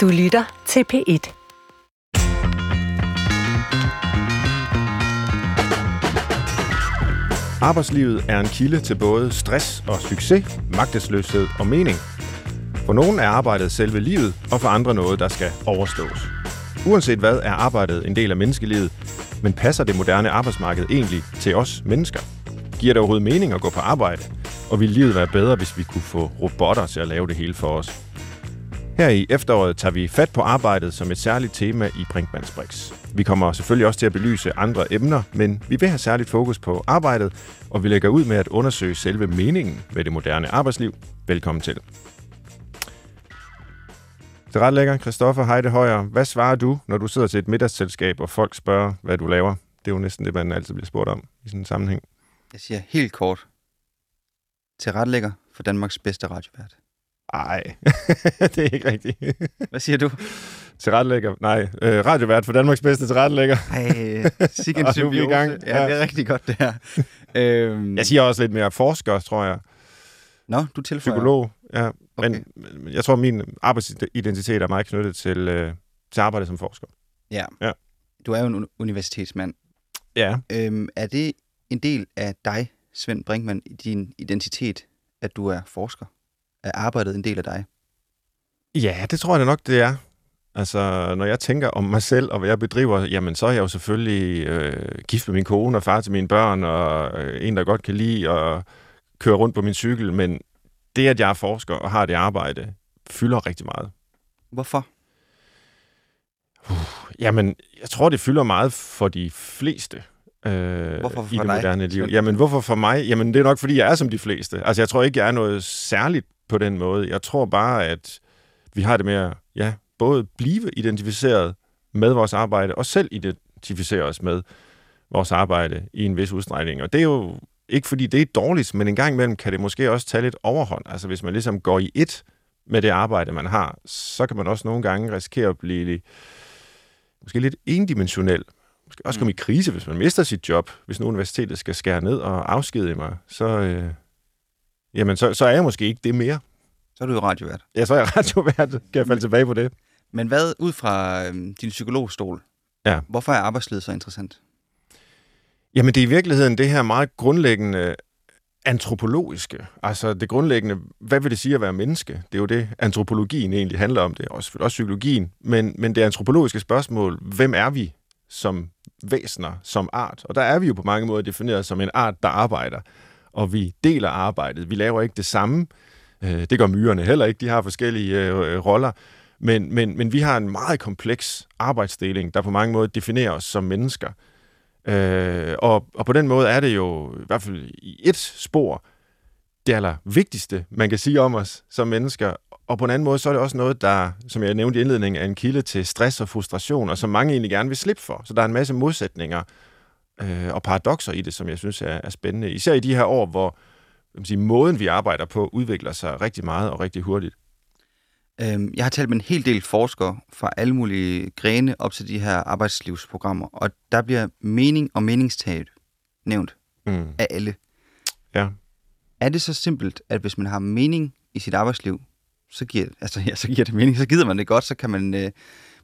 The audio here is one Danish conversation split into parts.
Du lytter til P1. Arbejdslivet er en kilde til både stress og succes, magtesløshed og mening. For nogen er arbejdet selve livet, og for andre noget, der skal overstås. Uanset hvad er arbejdet en del af menneskelivet, men passer det moderne arbejdsmarked egentlig til os mennesker? Giver det overhovedet mening at gå på arbejde? Og vil livet være bedre, hvis vi kunne få robotter til at lave det hele for os? Her i efteråret tager vi fat på arbejdet som et særligt tema i Brinkmanns Brix. Vi kommer selvfølgelig også til at belyse andre emner, men vi vil have særligt fokus på arbejdet, og vi lægger ud med at undersøge selve meningen med det moderne arbejdsliv. Velkommen til. Det ret lækker, Christoffer Heide Højer. Hvad svarer du, når du sidder til et middagsselskab, og folk spørger, hvad du laver? Det er jo næsten det, man altid bliver spurgt om i sådan en sammenhæng. Jeg siger helt kort. Til retlægger for Danmarks bedste radiovært. Ej, det er ikke rigtigt. Hvad siger du? Tilrettelægger, nej, øh, radiovært for Danmarks bedste tilrettelægger. Ej, sikke en nu er vi i gang. Ja, Ja. det er rigtig godt, det her. øhm, Jeg siger også lidt mere forsker, tror jeg. Nå, du tilføjer. Psykolog, ja. Okay. Men, men jeg tror, min arbejdsidentitet er meget knyttet til, øh, til arbejdet som forsker. Ja. Ja. Du er jo en uni- universitetsmand. Ja. Øhm, er det en del af dig, Svend Brinkmann, i din identitet, at du er forsker? Er arbejdet en del af dig? Ja, det tror jeg nok, det er. Altså, når jeg tænker om mig selv og hvad jeg bedriver, jamen så er jeg jo selvfølgelig øh, gift med min kone og far til mine børn, og øh, en, der godt kan lide at køre rundt på min cykel, men det, at jeg er forsker og har det arbejde, fylder rigtig meget. Hvorfor? Jamen, jeg tror, det fylder meget for de fleste. Øh, Hvorfor i for det dig, moderne liv. Svend? Jamen, hvorfor for mig? Jamen, det er nok, fordi jeg er som de fleste. Altså, jeg tror ikke, jeg er noget særligt på den måde. Jeg tror bare, at vi har det med at ja, både blive identificeret med vores arbejde, og selv identificere os med vores arbejde i en vis udstrækning. Og det er jo ikke, fordi det er dårligt, men en gang imellem kan det måske også tage lidt overhånd. Altså, hvis man ligesom går i et med det arbejde, man har, så kan man også nogle gange risikere at blive måske lidt endimensionel. Måske også komme i krise, hvis man mister sit job. Hvis nu universitetet skal skære ned og afskedige mig, så, øh, jamen, så, så er jeg måske ikke det mere. Så er du jo radiovært. Ja, så er jeg radiovært. Kan jeg falde tilbage på det? Men hvad, ud fra øhm, din psykologstol, Ja. hvorfor er arbejdslivet så interessant? Jamen, det er i virkeligheden det her meget grundlæggende antropologiske. Altså det grundlæggende, hvad vil det sige at være menneske? Det er jo det, antropologien egentlig handler om. Det er også, også psykologien. Men, men det antropologiske spørgsmål, hvem er vi som væsener, som art? Og der er vi jo på mange måder defineret som en art, der arbejder. Og vi deler arbejdet. Vi laver ikke det samme. Øh, det gør myrerne heller ikke. De har forskellige øh, øh, roller. Men, men, men vi har en meget kompleks arbejdsdeling, der på mange måder definerer os som mennesker. Øh, og, og på den måde er det jo i hvert fald i et spor det aller vigtigste, man kan sige om os som mennesker. Og på en anden måde, så er det også noget, der, som jeg nævnte i indledningen, er en kilde til stress og frustration, og som mange egentlig gerne vil slippe for. Så der er en masse modsætninger øh, og paradoxer i det, som jeg synes er, er spændende. Især i de her år, hvor man sige, måden, vi arbejder på, udvikler sig rigtig meget og rigtig hurtigt. Øhm, jeg har talt med en hel del forskere fra alle mulige grene op til de her arbejdslivsprogrammer, og der bliver mening og meningstaget nævnt Mm. af alle. Ja. Er det så simpelt, at hvis man har mening i sit arbejdsliv, så giver, altså, ja, så giver det mening, så gider man det godt, så kan man øh,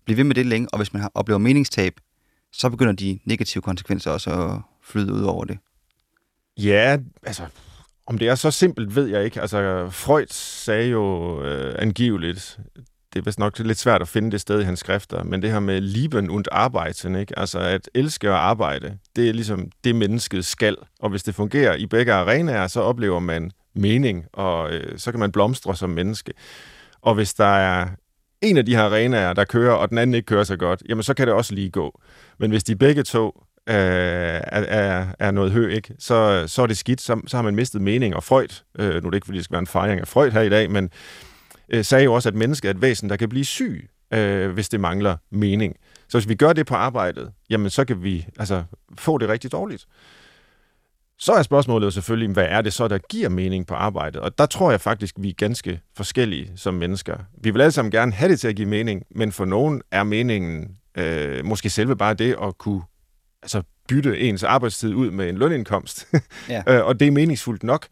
blive ved med det længe, og hvis man har, oplever meningstab, så begynder de negative konsekvenser også at flyde ud over det. Ja, altså, om det er så simpelt, ved jeg ikke. Altså, Freud sagde jo øh, angiveligt, det er vist nok lidt svært at finde det sted i hans skrifter, men det her med lieben und arbeiten, ikke? altså at elske og arbejde, det er ligesom det mennesket skal. Og hvis det fungerer i begge arenaer, så oplever man mening, og øh, så kan man blomstre som menneske. Og hvis der er en af de her arenaer, der kører, og den anden ikke kører så godt, jamen så kan det også lige gå. Men hvis de begge to øh, er, er, er noget hø, ikke? Så, så er det skidt, så, så har man mistet mening. Og Freud, øh, nu er det ikke, fordi det skal være en fejring af Freud her i dag, men øh, sagde jo også, at mennesket er et væsen, der kan blive syg, øh, hvis det mangler mening. Så hvis vi gør det på arbejdet, jamen så kan vi altså, få det rigtig dårligt. Så er spørgsmålet jo selvfølgelig, hvad er det så, der giver mening på arbejdet? Og der tror jeg faktisk, vi er ganske forskellige som mennesker. Vi vil alle sammen gerne have det til at give mening, men for nogen er meningen øh, måske selve bare det at kunne altså, bytte ens arbejdstid ud med en lønindkomst. Ja. Øh, og det er meningsfuldt nok.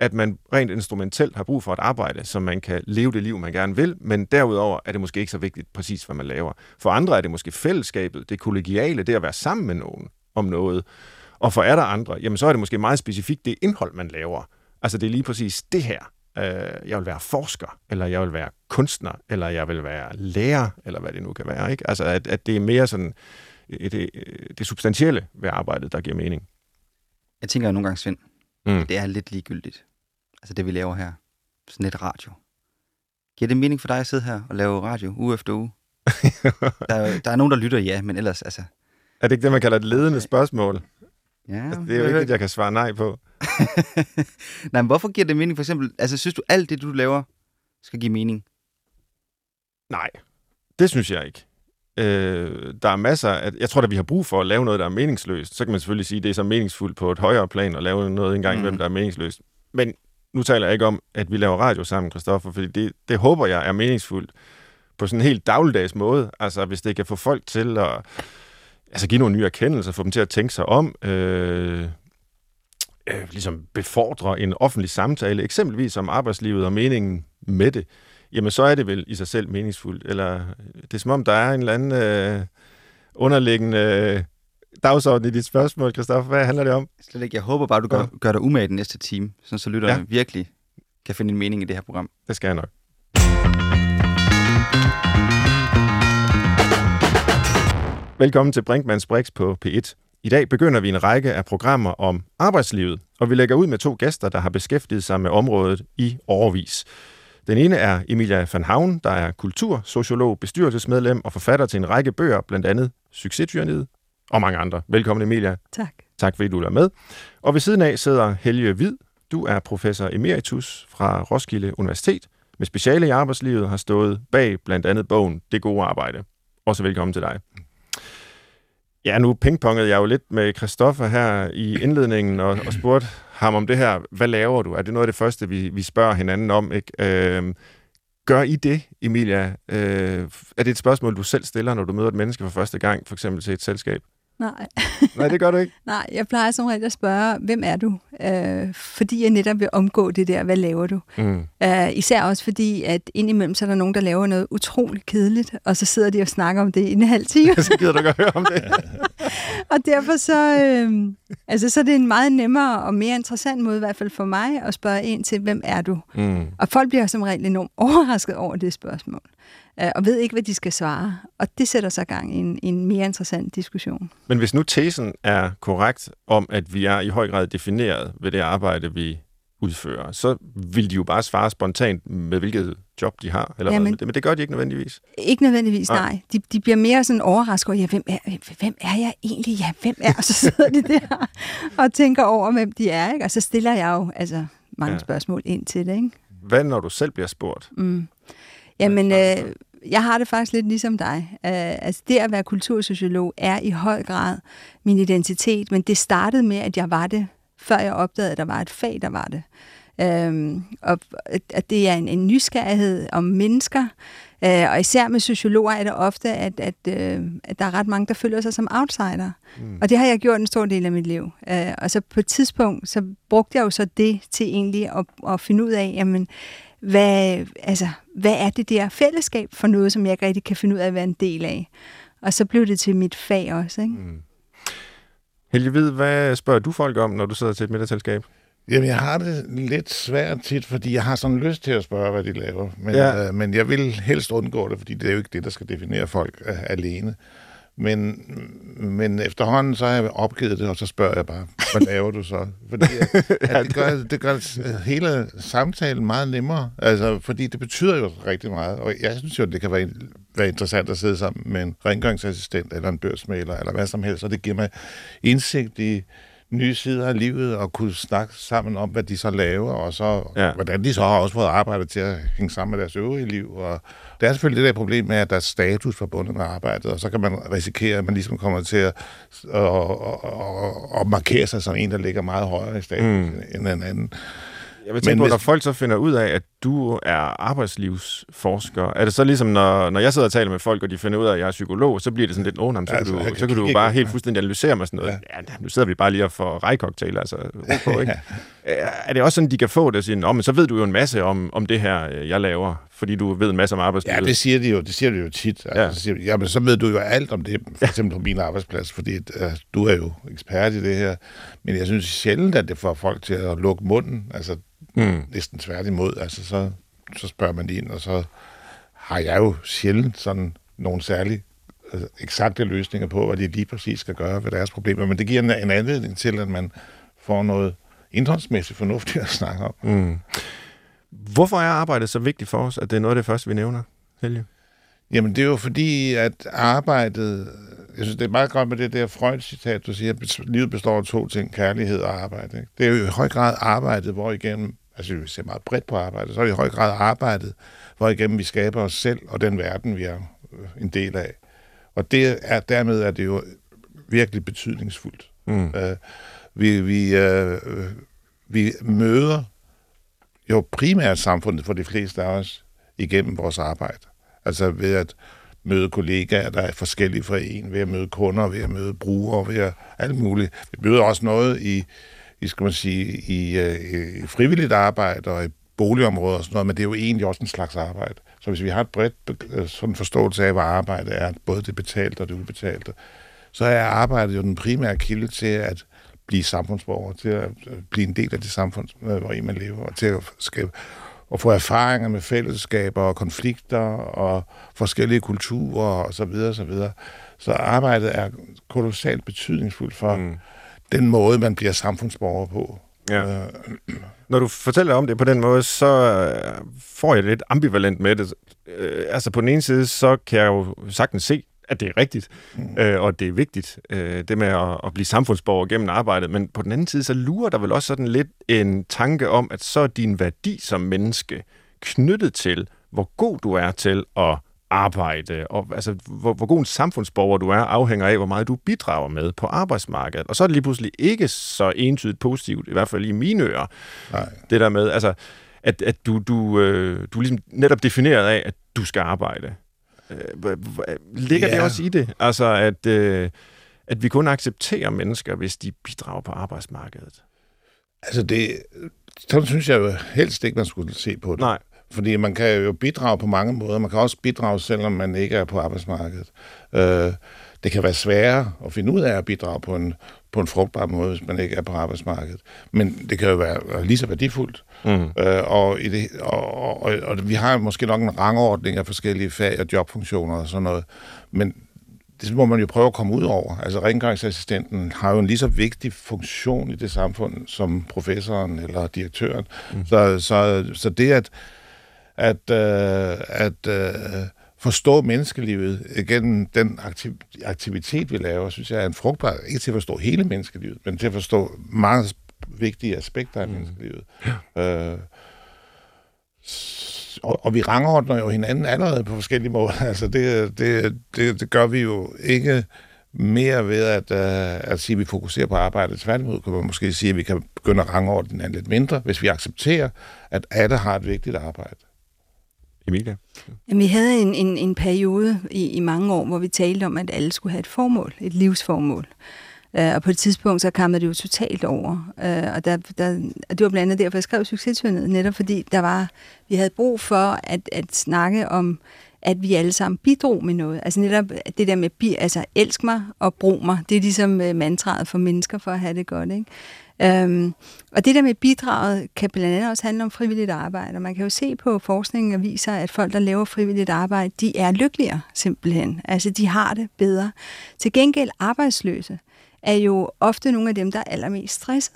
at man rent instrumentelt har brug for et arbejde, så man kan leve det liv, man gerne vil, men derudover er det måske ikke så vigtigt præcis, hvad man laver. For andre er det måske fællesskabet, det kollegiale, det at være sammen med nogen om noget. Og for er der andre, jamen så er det måske meget specifikt det indhold, man laver. Altså det er lige præcis det her. Øh, jeg vil være forsker, eller jeg vil være kunstner, eller jeg vil være lærer, eller hvad det nu kan være. Ikke? Altså at, at det er mere sådan det, det substantielle ved arbejdet, der giver mening. Jeg tænker nogle gange, Svend, mm. det er lidt ligegyldigt. Altså det, vi laver her. Sådan lidt radio. Giver det mening for dig at sidde her og lave radio uge efter uge? der, er, der er nogen, der lytter, ja, men ellers, altså... Er det ikke det, man kalder et ledende spørgsmål? Ja. Altså, det er jo ikke, at jeg kan svare nej på. nej, men hvorfor giver det mening, for eksempel? Altså, synes du, alt det, du laver, skal give mening? Nej, det synes jeg ikke. Øh, der er masser af... Jeg tror, at vi har brug for at lave noget, der er meningsløst. Så kan man selvfølgelig sige, at det er så meningsfuldt på et højere plan at lave noget engang, mm. hvem der er meningsløst. Men nu taler jeg ikke om, at vi laver radio sammen, Kristoffer, fordi det, det håber jeg er meningsfuldt på sådan en helt dagligdags måde. Altså, hvis det kan få folk til at altså, give nogle nye erkendelser, få dem til at tænke sig om, øh, øh, ligesom befordre en offentlig samtale, eksempelvis om arbejdslivet og meningen med det, jamen så er det vel i sig selv meningsfuldt. Eller det er som om, der er en eller anden øh, underliggende øh, dagsorden i dit spørgsmål, Kristoffer. Hvad handler det om? Slet ikke. Jeg håber bare, du gør, ja. gør dig umage den næste time, så lytterne ja. virkelig kan finde en mening i det her program. Det skal jeg nok. Velkommen til Brinkmanns Brix på P1. I dag begynder vi en række af programmer om arbejdslivet, og vi lægger ud med to gæster, der har beskæftiget sig med området i årvis. Den ene er Emilia van Havn, der er kultursociolog, bestyrelsesmedlem og forfatter til en række bøger, blandt andet Succestyranniet og mange andre. Velkommen Emilia. Tak. Tak fordi du er med. Og ved siden af sidder Helge Hvid. Du er professor emeritus fra Roskilde Universitet med speciale i arbejdslivet har stået bag blandt andet bogen Det gode arbejde. Også velkommen til dig. Ja, nu pingpongede jeg jo lidt med Christoffer her i indledningen og, og spurgte ham om det her. Hvad laver du? Er det noget af det første, vi, vi spørger hinanden om? Ikke? Øh, gør I det, Emilia? Øh, er det et spørgsmål, du selv stiller, når du møder et menneske for første gang, for eksempel til et selskab? Nej. Nej, det gør du ikke? Nej, jeg plejer som regel at spørge, hvem er du? Øh, fordi jeg netop vil omgå det der, hvad laver du? Mm. Øh, især også fordi, at indimellem så er der nogen, der laver noget utroligt kedeligt, og så sidder de og snakker om det i en halv time. så gider du godt høre om det. og derfor så, øh, altså, så er det en meget nemmere og mere interessant måde, i hvert fald for mig, at spørge ind til, hvem er du? Mm. Og folk bliver som regel enormt overrasket over det spørgsmål og ved ikke, hvad de skal svare. Og det sætter sig gang i en, en mere interessant diskussion. Men hvis nu tesen er korrekt om, at vi er i høj grad defineret ved det arbejde, vi udfører, så vil de jo bare svare spontant med, hvilket job de har. Eller Jamen, hvad? Men det gør de ikke nødvendigvis. Ikke nødvendigvis, nej. nej. De, de bliver mere sådan overrasket over, ja, hvem er, hvem er jeg egentlig? Ja, hvem er? Og så sidder de der og tænker over, hvem de er. Ikke? Og så stiller jeg jo altså, mange ja. spørgsmål ind til det. Ikke? Hvad når du selv bliver spurgt? Mm. Jamen, øh, jeg har det faktisk lidt ligesom dig. Uh, altså det at være kultursociolog er i høj grad min identitet, men det startede med, at jeg var det, før jeg opdagede, at der var et fag, der var det. Um, og at det er en, en nysgerrighed om mennesker, uh, og især med sociologer er det ofte, at, at, uh, at der er ret mange, der føler sig som outsider. Mm. Og det har jeg gjort en stor del af mit liv. Uh, og så på et tidspunkt, så brugte jeg jo så det til egentlig at, at finde ud af, jamen, hvad, altså, hvad er det der fællesskab for noget, som jeg ikke rigtig kan finde ud af at være en del af. Og så blev det til mit fag også. Ikke? Mm. Helge Hvid, hvad spørger du folk om, når du sidder til et middagsselskab? Jamen, jeg har det lidt svært tit, fordi jeg har sådan lyst til at spørge, hvad de laver. Men, ja. øh, men jeg vil helst undgå det, fordi det er jo ikke det, der skal definere folk øh, alene. Men, men efterhånden så har jeg opgivet det, og så spørger jeg bare, hvad laver du så? Fordi at, at det, gør, det gør hele samtalen meget nemmere, altså, fordi det betyder jo rigtig meget. Og jeg synes jo, det kan være, være interessant at sidde sammen med en rengøringsassistent eller en børsmaler eller hvad som helst, og det giver mig indsigt i nye sider af livet og kunne snakke sammen om, hvad de så laver, og så ja. hvordan de så har også fået arbejdet til at hænge sammen med deres øvrige liv. Og det er selvfølgelig det der problem med, at der er status forbundet med arbejdet, og så kan man risikere, at man ligesom kommer til at, at, at, at, at markere sig som en, der ligger meget højere i status mm. end en anden. Jeg vil tænke Men på, hvis- når folk så finder ud af, at du er arbejdslivsforsker, er det så ligesom, når, når jeg sidder og taler med folk, og de finder ud af, at jeg er psykolog, så bliver det sådan lidt, åh, oh, så, Altså, kan du, kan så kan du bare helt fuldstændig analysere mig sådan noget. Ja. ja, nu sidder vi bare lige og får rejcocktail, altså ok, ikke? Er det også sådan, de kan få det og sige, Nå, men så ved du jo en masse om, om det her, øh, jeg laver, fordi du ved en masse om Ja, arbejdslivet. det siger de jo, det siger de jo tit. Altså, Ja. ja. Så, siger de, jamen, så ved du jo alt om det, for eksempel på min arbejdsplads, fordi uh, du er jo ekspert i det her. Men jeg synes sjældent, at det får folk til at lukke munden. Altså, Mm. næsten tværtimod. Altså, så, så spørger man ind, og så har jeg jo sjældent sådan nogle særlige øh, eksakte løsninger på, hvad de lige præcis skal gøre ved deres problemer. Men det giver en, en anledning til, at man får noget indholdsmæssigt fornuftigt at snakke om. Mm. Hvorfor er arbejdet så vigtigt for os, at det er noget af det første, vi nævner, Helge? Jamen, det er jo fordi, at arbejdet... Jeg synes, det er meget godt med det der Freud-citat, du siger, at livet består af to ting, kærlighed og arbejde. Ikke? Det er jo i høj grad arbejdet, hvor igennem, altså vi ser meget bredt på arbejdet, så er det i høj grad arbejdet, hvor igennem vi skaber os selv og den verden, vi er øh, en del af. Og det er, dermed er det jo virkelig betydningsfuldt. Mm. Øh, vi, vi, øh, øh, vi møder jo primært samfundet for de fleste af os igennem vores arbejde. Altså ved at møde kollegaer, der er forskellige fra en, ved at møde kunder, ved at møde brugere, ved at alt muligt. Vi møder også noget i, i skal man sige, øh, i, i frivilligt arbejde og i boligområder og sådan noget, men det er jo egentlig også en slags arbejde. Så hvis vi har et bredt øh, sådan forståelse af, hvad arbejde er, både det betalte og det ubetalte, så er arbejdet jo den primære kilde til at blive samfundsborger, til at øh, blive en del af det samfund, hvor i man lever, og til at skabe og få erfaringer med fællesskaber og konflikter og forskellige kulturer og så videre, så videre. Så arbejdet er kolossalt betydningsfuldt for mm den måde, man bliver samfundsborger på. Ja. Øh, Når du fortæller om det på den måde, så øh, får jeg det lidt ambivalent med det. Øh, altså på den ene side, så kan jeg jo sagtens se, at det er rigtigt, mm. øh, og det er vigtigt, øh, det med at, at blive samfundsborger gennem arbejdet. Men på den anden side, så lurer der vel også sådan lidt en tanke om, at så er din værdi som menneske knyttet til, hvor god du er til at arbejde, og altså, hvor, hvor god en samfundsborger du er, afhænger af, hvor meget du bidrager med på arbejdsmarkedet. Og så er det lige pludselig ikke så entydigt positivt, i hvert fald i mine ører, nej. det der med, altså, at, at du, du, øh, du er ligesom netop defineret af, at du skal arbejde. Øh, ligger ja. det også i det? Altså, at, øh, at vi kun accepterer mennesker, hvis de bidrager på arbejdsmarkedet? Altså det, sådan synes jeg jo helst ikke, man skulle se på det. Nej. Fordi man kan jo bidrage på mange måder. Man kan også bidrage, selvom man ikke er på arbejdsmarkedet. Øh, det kan være sværere at finde ud af at bidrage på en, på en frugtbar måde, hvis man ikke er på arbejdsmarkedet. Men det kan jo være lige så værdifuldt. Mm. Øh, og, i det, og, og, og, og vi har måske nok en rangordning af forskellige fag og jobfunktioner og sådan noget. Men det må man jo prøve at komme ud over. Altså rengøringsassistenten har jo en lige så vigtig funktion i det samfund som professoren eller direktøren. Mm. Så, så, så det at, at, øh, at øh, forstå menneskelivet gennem den aktiv, aktivitet, vi laver, synes jeg er en frugtbar, ikke til at forstå hele menneskelivet, men til at forstå mange vigtige aspekter af mm. menneskelivet. Øh, s- og, og vi rangordner jo hinanden allerede på forskellige måder. Altså det, det, det, det gør vi jo ikke mere ved at, uh, at sige, at vi fokuserer på arbejdet. Tværtimod kan man måske sige, at vi kan begynde at rangordne hinanden lidt mindre, hvis vi accepterer, at alle har et vigtigt arbejde. Emilia? Jamen, vi havde en, en, en periode i, i mange år, hvor vi talte om, at alle skulle have et formål, et livsformål. Uh, og på et tidspunkt, så kammede det jo totalt over. Uh, og, der, der, og det var blandt andet derfor, jeg skrev Successynet, netop fordi der var, vi havde brug for at, at snakke om, at vi alle sammen bidrog med noget. Altså netop det der med, bi, altså elsk mig og brug mig, det er ligesom uh, mantraet for mennesker for at have det godt, ikke? Øhm, og det der med bidraget kan blandt andet også handle om frivilligt arbejde. Og man kan jo se på forskningen, der viser, at folk, der laver frivilligt arbejde, de er lykkeligere simpelthen. Altså de har det bedre. Til gengæld arbejdsløse er jo ofte nogle af dem, der er allermest stresset.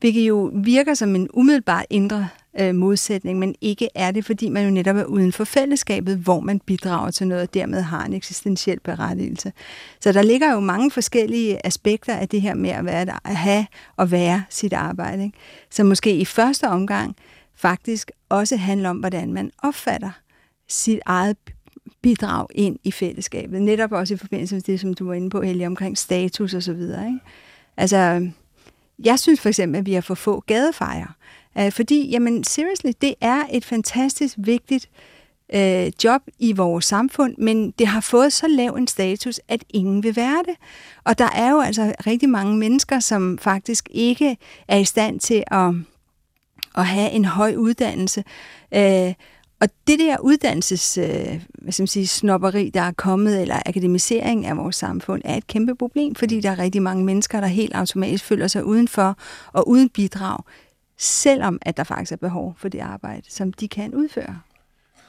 Hvilket jo virker som en umiddelbar indre øh, modsætning, men ikke er det, fordi man jo netop er uden for fællesskabet, hvor man bidrager til noget og dermed har en eksistentiel berettigelse. Så der ligger jo mange forskellige aspekter af det her med at, være der, at have og være sit arbejde, ikke? som måske i første omgang faktisk også handler om, hvordan man opfatter sit eget bidrag ind i fællesskabet. Netop også i forbindelse med det, som du var inde på, Helge, omkring status og så videre. Ikke? Altså, jeg synes for eksempel, at vi har for få gadefejre. Øh, fordi, jamen, seriously, det er et fantastisk vigtigt øh, job i vores samfund, men det har fået så lav en status, at ingen vil være det. Og der er jo altså rigtig mange mennesker, som faktisk ikke er i stand til at, at have en høj uddannelse. Øh, og det der uddannelses, øh, hvad skal man sige, snopperi, der er kommet, eller akademisering af vores samfund, er et kæmpe problem, fordi der er rigtig mange mennesker, der helt automatisk føler sig udenfor og uden bidrag, selvom at der faktisk er behov for det arbejde, som de kan udføre.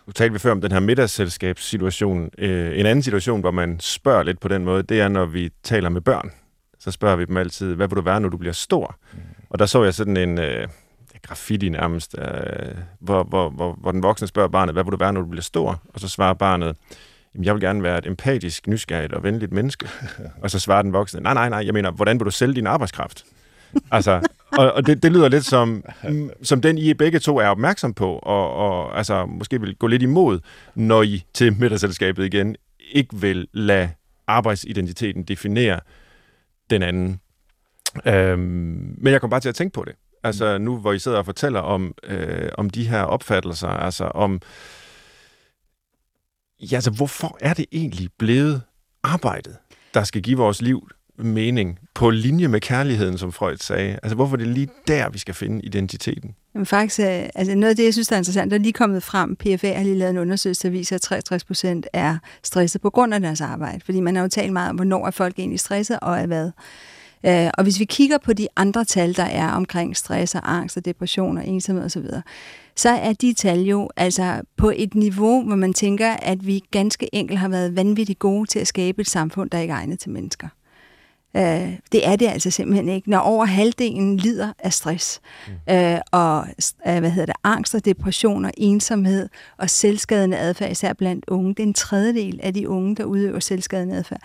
Nu talte vi før om den her middagsselskabssituation. Øh, en anden situation, hvor man spørger lidt på den måde, det er, når vi taler med børn. Så spørger vi dem altid, hvad vil du være, når du bliver stor? Mm. Og der så jeg sådan en øh, graffiti nærmest, øh, hvor, hvor, hvor, hvor den voksne spørger barnet, hvad vil du være, når du bliver stor? Og så svarer barnet, jamen, jeg vil gerne være et empatisk, nysgerrigt og venligt menneske. og så svarer den voksne, nej, nej, nej, jeg mener, hvordan vil du sælge din arbejdskraft? altså, og, og det, det lyder lidt som, som den, I begge to er opmærksom på, og, og altså, måske vil gå lidt imod, når I til middagsselskabet igen ikke vil lade arbejdsidentiteten definere den anden. Øhm, men jeg kom bare til at tænke på det. Altså nu, hvor I sidder og fortæller om, øh, om de her opfattelser, altså om, ja, altså hvorfor er det egentlig blevet arbejdet, der skal give vores liv mening på linje med kærligheden, som Freud sagde? Altså, hvorfor er det lige der, vi skal finde identiteten? Jamen faktisk, øh, altså noget af det, jeg synes, der er interessant, der er lige kommet frem, PFA har lige lavet en undersøgelse, der viser, at 63 procent er stresset på grund af deres arbejde. Fordi man har jo talt meget om, hvornår er folk egentlig stresset, og af hvad. Øh, og hvis vi kigger på de andre tal, der er omkring stress og angst og depression og ensomhed osv., så er de tal jo altså på et niveau, hvor man tænker, at vi ganske enkelt har været vanvittigt gode til at skabe et samfund, der ikke er egnet til mennesker. Øh, det er det altså simpelthen ikke. Når over halvdelen lider af stress, mm. øh, og øh, hvad hedder det, angst og depression og ensomhed og selvskadende adfærd, især blandt unge, det er en tredjedel af de unge, der udøver selvskadende adfærd,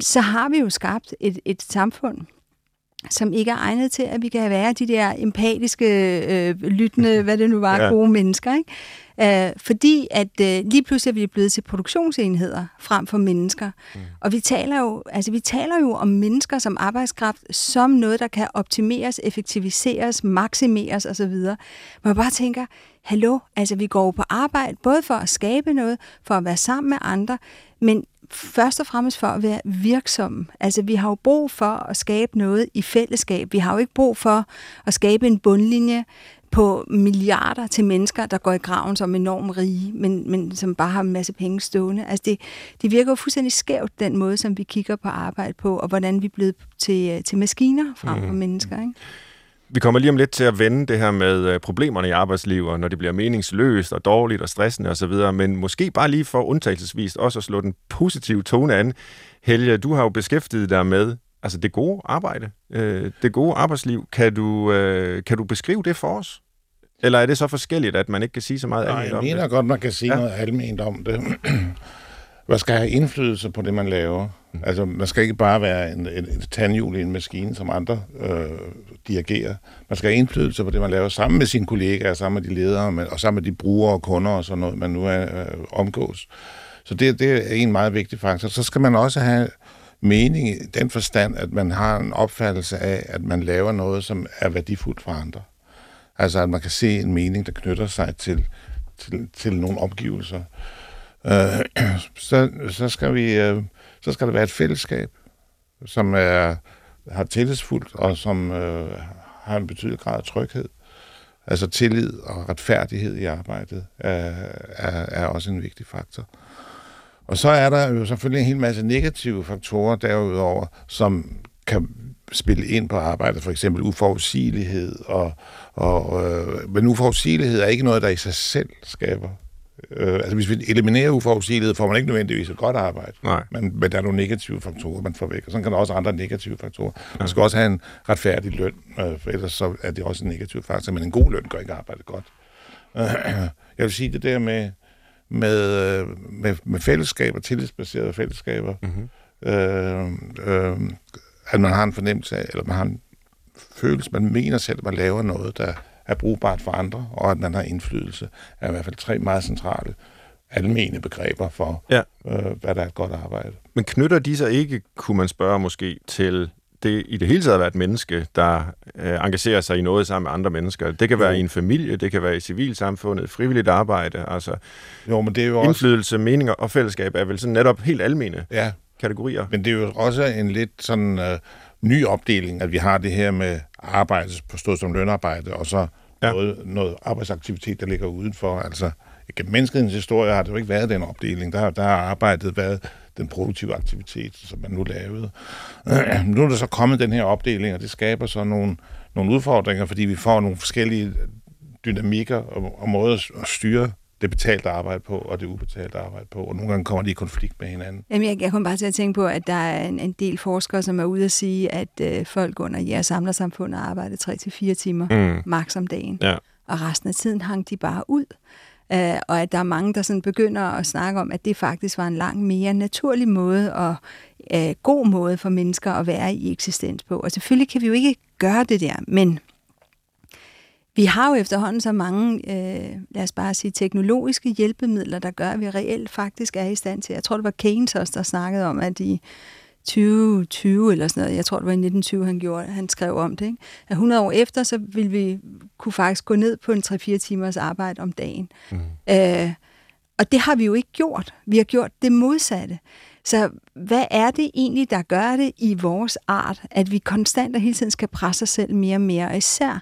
så har vi jo skabt et, et samfund, som ikke er egnet til, at vi kan være de der empatiske, øh, lyttende, hvad det nu var, ja. gode mennesker. Ikke? Øh, fordi at øh, lige pludselig er vi blevet til produktionsenheder frem for mennesker. Mm. Og vi taler, jo, altså, vi taler jo om mennesker som arbejdskraft som noget, der kan optimeres, effektiviseres, maksimeres osv. Man bare tænker, hallo, altså vi går på arbejde både for at skabe noget, for at være sammen med andre, men først og fremmest for at være virksomme. Altså, vi har jo brug for at skabe noget i fællesskab. Vi har jo ikke brug for at skabe en bundlinje på milliarder til mennesker, der går i graven som enormt rige, men, men som bare har en masse penge stående. Altså det, det virker jo fuldstændig skævt, den måde, som vi kigger på arbejde på, og hvordan vi er blevet til, til maskiner frem for mm. mennesker. Ikke? Vi kommer lige om lidt til at vende det her med øh, problemerne i arbejdslivet, når det bliver meningsløst og dårligt og stressende osv., men måske bare lige for undtagelsesvis også at slå den positive tone an. Helge, du har jo beskæftiget dig med altså det gode arbejde, øh, det gode arbejdsliv. Kan du, øh, kan du beskrive det for os? Eller er det så forskelligt, at man ikke kan sige så meget almindeligt om det? jeg mener godt, man kan sige ja. noget almindeligt om det. man skal have indflydelse på det, man laver. Mm. Altså, man skal ikke bare være en, en, en tandhjul i en maskine, som andre øh, dirigerer. Man skal have indflydelse på det, man laver, sammen med sine kollegaer, sammen med de ledere, og sammen med de brugere og kunder og sådan noget, man nu er øh, omgås. Så det, det er en meget vigtig faktor. Så skal man også have mening i den forstand, at man har en opfattelse af, at man laver noget, som er værdifuldt for andre. Altså, at man kan se en mening, der knytter sig til, til, til nogle omgivelser. Øh, så, så, skal vi, øh, så skal der være et fællesskab, som er, har tillidsfuldt og som øh, har en betydelig grad af tryghed. Altså tillid og retfærdighed i arbejdet er, er, er også en vigtig faktor. Og så er der jo selvfølgelig en hel masse negative faktorer derudover, som kan spille ind på arbejdet, for eksempel uforudsigelighed. Og, og, øh, men uforudsigelighed er ikke noget, der i sig selv skaber Øh, altså hvis vi eliminerer uforudsigelighed, får man ikke nødvendigvis et godt arbejde. Nej. Men, men der er nogle negative faktorer, man får væk. Og sådan kan der også andre negative faktorer. Man skal også have en retfærdig løn, øh, for ellers så er det også en negativ faktor. Men en god løn gør ikke arbejdet godt. Øh, jeg vil sige det der med, med, med, med fællesskaber, tillidsbaserede fællesskaber, mm-hmm. øh, øh, at man har en fornemmelse af, eller man har en følelse, man mener selv, at man laver noget, der er brugbart for andre, og at man har indflydelse, er i hvert fald tre meget centrale almene begreber for, ja. øh, hvad der er et godt arbejde. Men knytter de sig ikke, kunne man spørge måske, til det i det hele taget at være et menneske, der øh, engagerer sig i noget sammen med andre mennesker. Det kan være jo. i en familie, det kan være i civilsamfundet, frivilligt arbejde, altså jo, men det er jo indflydelse, også... meninger og fællesskab er vel sådan netop helt almene ja. kategorier. Men det er jo også en lidt sådan øh, ny opdeling, at vi har det her med arbejde, forstået som lønarbejde, og så ja. noget, noget arbejdsaktivitet, der ligger udenfor. Altså, gennem menneskets historie har det jo ikke været den opdeling. Der, der har arbejdet været den produktive aktivitet, som man nu lavede. nu er der så kommet den her opdeling, og det skaber så nogle, nogle udfordringer, fordi vi får nogle forskellige dynamikker og, og måder at styre det betalte arbejde på, og det ubetalte arbejde på, og nogle gange kommer de i konflikt med hinanden. Jamen, jeg, jeg kommer bare til at tænke på, at der er en, en del forskere, som er ude at sige, at øh, folk under jeres samlersamfund arbejder 3-4 timer mm. maks om dagen, ja. og resten af tiden hang de bare ud. Uh, og at der er mange, der sådan begynder at snakke om, at det faktisk var en langt mere naturlig måde og uh, god måde for mennesker at være i eksistens på. Og selvfølgelig kan vi jo ikke gøre det der, men vi har jo efterhånden så mange, uh, lad os bare sige, teknologiske hjælpemidler, der gør, at vi reelt faktisk er i stand til. Jeg tror, det var Keynes også, der snakkede om, at i 2020 eller sådan noget, jeg tror det var i 1920, han, gjorde, han skrev om det, ikke? at 100 år efter, så ville vi kunne faktisk gå ned på en 3-4 timers arbejde om dagen. Mm. Øh, og det har vi jo ikke gjort. Vi har gjort det modsatte. Så hvad er det egentlig, der gør det i vores art, at vi konstant og hele tiden skal presse os selv mere og mere, og især Øh,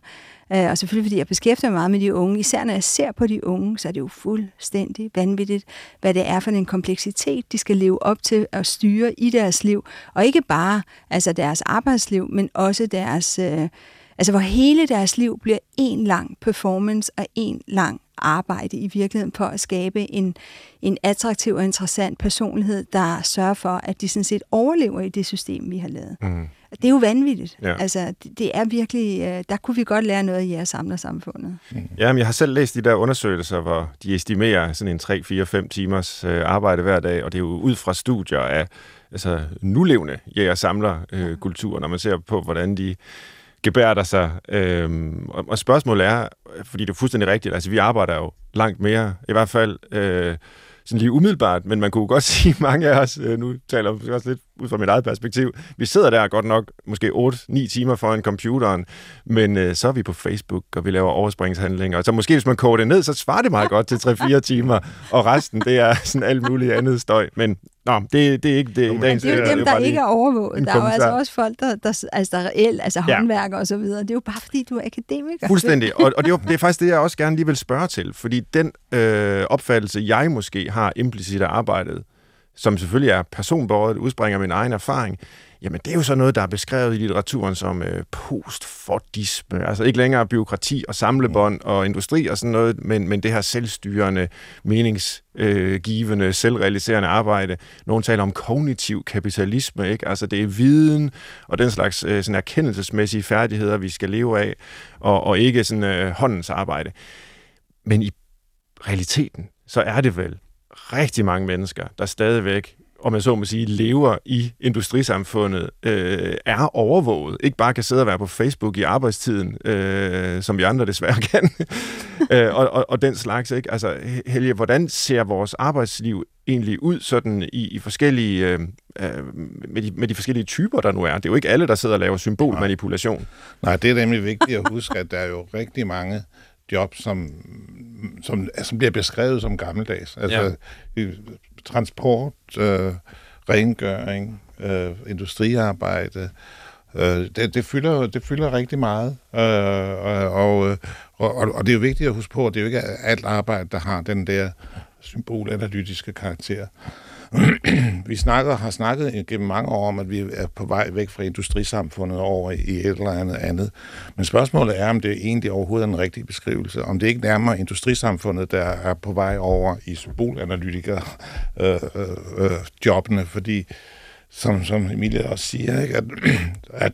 Øh, og selvfølgelig fordi jeg beskæftiger mig meget med de unge. Især når jeg ser på de unge, så er det jo fuldstændig vanvittigt, hvad det er for en kompleksitet, de skal leve op til at styre i deres liv. Og ikke bare altså deres arbejdsliv, men også deres... Øh, altså hvor hele deres liv bliver en lang performance og en lang arbejde i virkeligheden for at skabe en, en attraktiv og interessant personlighed, der sørger for, at de sådan set overlever i det system, vi har lavet. Mm. Det er jo vanvittigt. Ja. Altså, det, det er virkelig, øh, der kunne vi godt lære noget i jeres samlersamfundet. Mm. Ja, men jeg har selv læst de der undersøgelser, hvor de estimerer sådan en 3, 4, 5 timers øh, arbejde hver dag, og det er jo ud fra studier af altså, nulevende jæger samler øh, kultur, når man ser på, hvordan de gebærder sig. Øhm, og, og spørgsmålet er, fordi det er fuldstændig rigtigt, altså vi arbejder jo langt mere, i hvert fald øh, sådan lige umiddelbart, men man kunne godt sige, mange af os, øh, nu taler jeg også lidt ud fra mit eget perspektiv, vi sidder der godt nok måske 8-9 timer foran computeren, men øh, så er vi på Facebook, og vi laver overspringshandlinger, og så måske hvis man koger det ned, så svarer det meget godt til 3-4 timer, og resten, det er sådan alt muligt andet støj, men Nå, det, det er ikke det. Jamen, det, det er jo dem, der ikke er overvåget. Der er jo altså også folk, der, der, altså, der er reelt, altså ja. håndværker og så videre. Det er jo bare, fordi du er akademiker. Fuldstændig. Og, og det, er det er faktisk det, jeg også gerne lige vil spørge til. Fordi den øh, opfattelse, jeg måske har implicit af arbejdet, som selvfølgelig er personbordet, udspringer min egen erfaring, jamen det er jo så noget, der er beskrevet i litteraturen som øh, postfordisme, altså ikke længere byråkrati og samlebånd og industri og sådan noget, men, men det her selvstyrende, meningsgivende, øh, selvrealiserende arbejde. Nogle taler om kognitiv kapitalisme, ikke? altså det er viden og den slags øh, sådan erkendelsesmæssige færdigheder, vi skal leve af, og, og ikke sådan øh, håndens arbejde. Men i realiteten, så er det vel rigtig mange mennesker, der stadigvæk om jeg så må sige, lever i industrisamfundet, øh, er overvåget. Ikke bare kan sidde og være på Facebook i arbejdstiden, øh, som vi andre desværre kan, øh, og, og, og den slags. Ikke? Altså, Helge, hvordan ser vores arbejdsliv egentlig ud sådan i, i forskellige, øh, øh, med, de, med de forskellige typer, der nu er? Det er jo ikke alle, der sidder og laver symbolmanipulation. Nej, det er nemlig vigtigt at huske, at der er jo rigtig mange job, som, som, som bliver beskrevet som gammeldags. Altså ja transport, øh, rengøring, øh, industriarbejde. Øh, det, det, fylder, det fylder rigtig meget. Øh, og, og, øh, og, og det er jo vigtigt at huske på, at det er jo ikke alt arbejde, der har den der symbolanalytiske karakter. vi snakker, har snakket gennem mange år om, at vi er på vej væk fra industrisamfundet over i et eller andet andet. Men spørgsmålet er, om det egentlig overhovedet er en rigtig beskrivelse. Om det ikke nærmere industrisamfundet, der er på vej over i symbolanalytiker øh, øh, øh, jobbene, fordi som, som Emilie også siger, ikke, at, at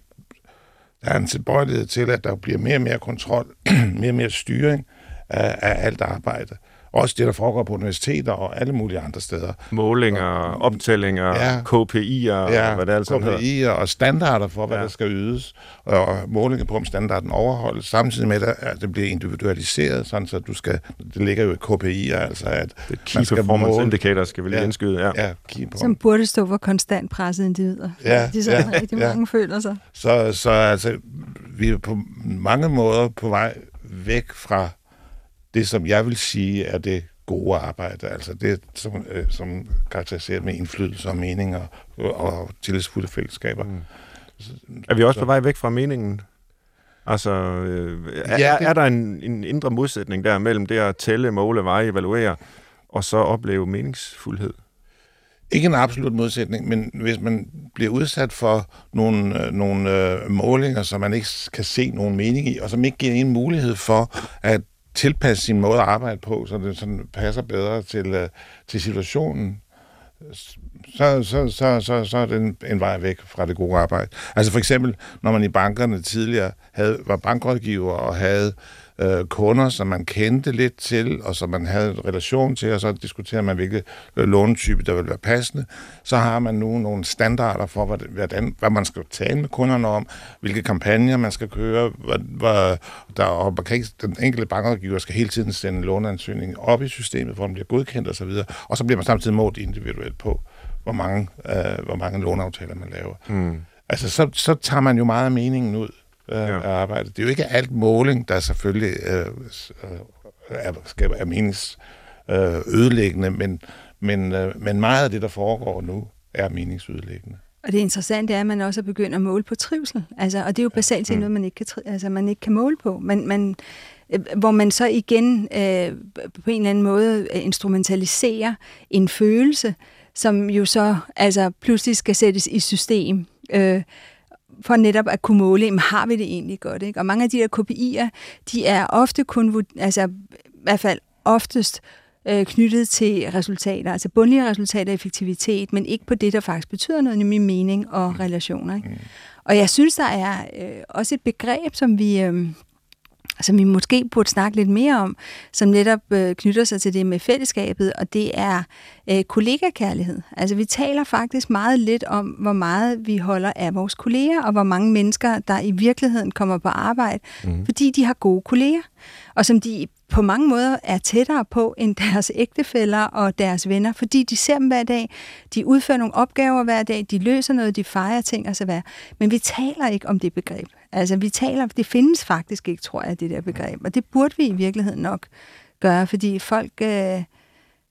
der er en tilbøjelighed til, at der bliver mere og mere kontrol, mere og mere styring af, af alt arbejde også det, der foregår på universiteter og alle mulige andre steder. Målinger, optællinger, ja. KPI'er, ja, og hvad det altså KPI'er og standarder for, hvad ja. der skal ydes, og målinger på, om standarden overholdes, samtidig med, at det bliver individualiseret, sådan så du skal, det ligger jo i KPI'er, altså at det key man skal performance måle, indicator, skal vi lige ja, indskyde, ja. ja Som burde stå for konstant presset individer. Ja, de sådan ja, rigtig ja. mange føler sig. Så, så altså, vi er på mange måder på vej væk fra det, som jeg vil sige er det gode arbejde, altså det, som, øh, som karakteriserer med indflydelse og meninger og, og tillidsfulde fællesskaber. Mm. Er vi også på vej væk fra meningen? Altså, øh, er, ja, det... er der en, en indre modsætning der mellem det at tælle, måle, veje, evaluere, og så opleve meningsfuldhed? Ikke en absolut modsætning, men hvis man bliver udsat for nogle, øh, nogle øh, målinger, som man ikke kan se nogen mening i, og som ikke giver en mulighed for at tilpasse sin måde at arbejde på, så det sådan passer bedre til, øh, til situationen, så, så, så, så, så er det en, en vej væk fra det gode arbejde. Altså for eksempel, når man i bankerne tidligere havde, var bankrådgiver og havde øh, kunder, som man kendte lidt til, og som man havde en relation til, og så diskuterer man, hvilke øh, lånetype, der vil være passende. Så har man nu nogle standarder for, hvad, hvordan, hvad man skal tale med kunderne om, hvilke kampagner man skal køre, hvad, hvad, der, og man kan ikke, den enkelte bankrådgiver skal hele tiden sende låneansøgning op i systemet, hvor den bliver godkendt osv., og så bliver man samtidig målt individuelt på, hvor mange, øh, hvor mange låneaftaler man laver. Mm. Altså, så, så tager man jo meget af meningen ud øh, ja. af arbejdet. Det er jo ikke alt måling, der selvfølgelig øh, er, skal være menings øh, ødelæggende, men, men, øh, men meget af det, der foregår nu, er meningsødelæggende. Og det interessante er, at man også er begyndt at måle på trivsel. Altså, og det er jo basalt set mm. noget, man ikke kan, altså, man ikke kan måle på. Man, man, øh, hvor man så igen øh, på en eller anden måde instrumentaliserer en følelse, som jo så altså, pludselig skal sættes i system. Øh, for netop at kunne måle, jamen, har vi det egentlig godt? Ikke? Og mange af de der KPI'er, de er ofte kun, altså i hvert fald oftest, øh, knyttet til resultater, altså bundlige resultater og effektivitet, men ikke på det, der faktisk betyder noget, nemlig mening og relationer. Ikke? Mm. Og jeg synes, der er øh, også et begreb, som vi... Øh, som vi måske burde snakke lidt mere om, som netop øh, knytter sig til det med fællesskabet, og det er øh, kollegakærlighed. Altså vi taler faktisk meget lidt om, hvor meget vi holder af vores kolleger, og hvor mange mennesker, der i virkeligheden kommer på arbejde, mm. fordi de har gode kolleger, og som de på mange måder er tættere på end deres ægtefæller og deres venner, fordi de ser dem hver dag, de udfører nogle opgaver hver dag, de løser noget, de fejrer ting og så videre. Men vi taler ikke om det begreb. Altså vi taler, det findes faktisk ikke, tror jeg, det der begreb, og det burde vi i virkeligheden nok gøre, fordi folk... Øh,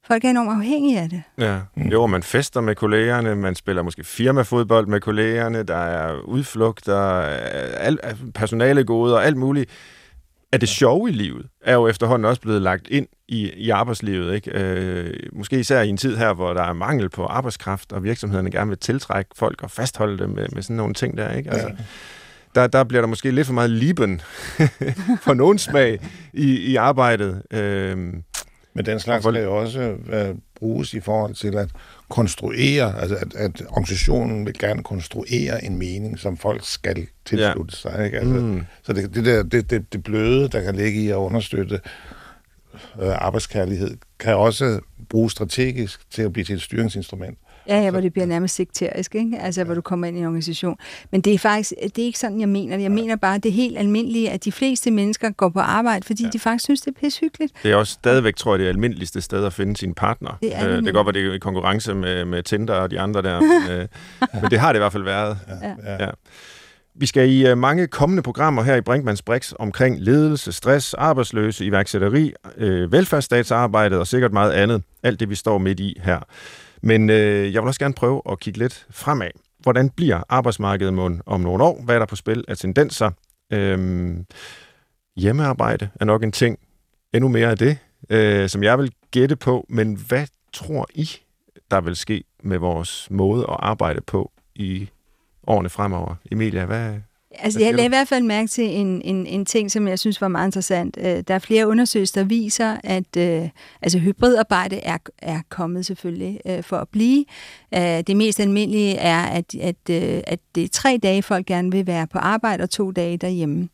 Folk er enormt afhængige af det. Ja, jo, man fester med kollegerne, man spiller måske firmafodbold med kollegerne, der er udflugter, al, personale gode og alt muligt at det sjove i livet er jo efterhånden også blevet lagt ind i, i arbejdslivet. Ikke? Øh, måske især i en tid her, hvor der er mangel på arbejdskraft, og virksomhederne gerne vil tiltrække folk og fastholde dem med, med sådan nogle ting der. Ikke? Altså, ja. der, der bliver der måske lidt for meget liben for nogen smag i, i arbejdet. Øh, Men den slags kan jo også uh, bruges i forhold til at konstruere, altså at, at organisationen vil gerne konstruere en mening, som folk skal tilslutte ja. sig. Ikke? Altså, mm. Så det, det, der, det, det, det bløde, der kan ligge i at understøtte øh, arbejdskærlighed, kan også bruges strategisk til at blive til et styringsinstrument. Ja, ja, hvor det bliver nærmest sekterisk, ikke? Altså, ja. hvor du kommer ind i en organisation. Men det er faktisk, det er ikke sådan, jeg mener det. Jeg ja. mener bare, det er helt almindeligt, at de fleste mennesker går på arbejde, fordi ja. de faktisk synes, det er pishyggeligt. Det er også stadigvæk, tror jeg, det almindeligste sted at finde sin partner. Det, er øh, det kan godt være, det er i konkurrence med, med Tinder og de andre der, men, øh, men det har det i hvert fald været. Ja. Ja. Ja. Vi skal i uh, mange kommende programmer her i Brinkmanns Brix omkring ledelse, stress, arbejdsløse, iværksætteri, øh, velfærdsstatsarbejdet og sikkert meget andet. Alt det, vi står midt i her. Men øh, jeg vil også gerne prøve at kigge lidt fremad. Hvordan bliver arbejdsmarkedet om nogle år? Hvad er der på spil af tendenser? Øhm, hjemmearbejde er nok en ting. Endnu mere af det, øh, som jeg vil gætte på. Men hvad tror I, der vil ske med vores måde at arbejde på i årene fremover? Emilia, hvad, Altså, jeg lagde i hvert fald mærke til en, en, en ting, som jeg synes var meget interessant. Øh, Der er flere undersøgelser, der viser, at øh, altså, hybridarbejde er, er kommet selvfølgelig øh, for at blive. Øh, Det mest almindelige er, at, at, øh, at det er tre dage, folk gerne vil være på arbejde, og to dage derhjemme.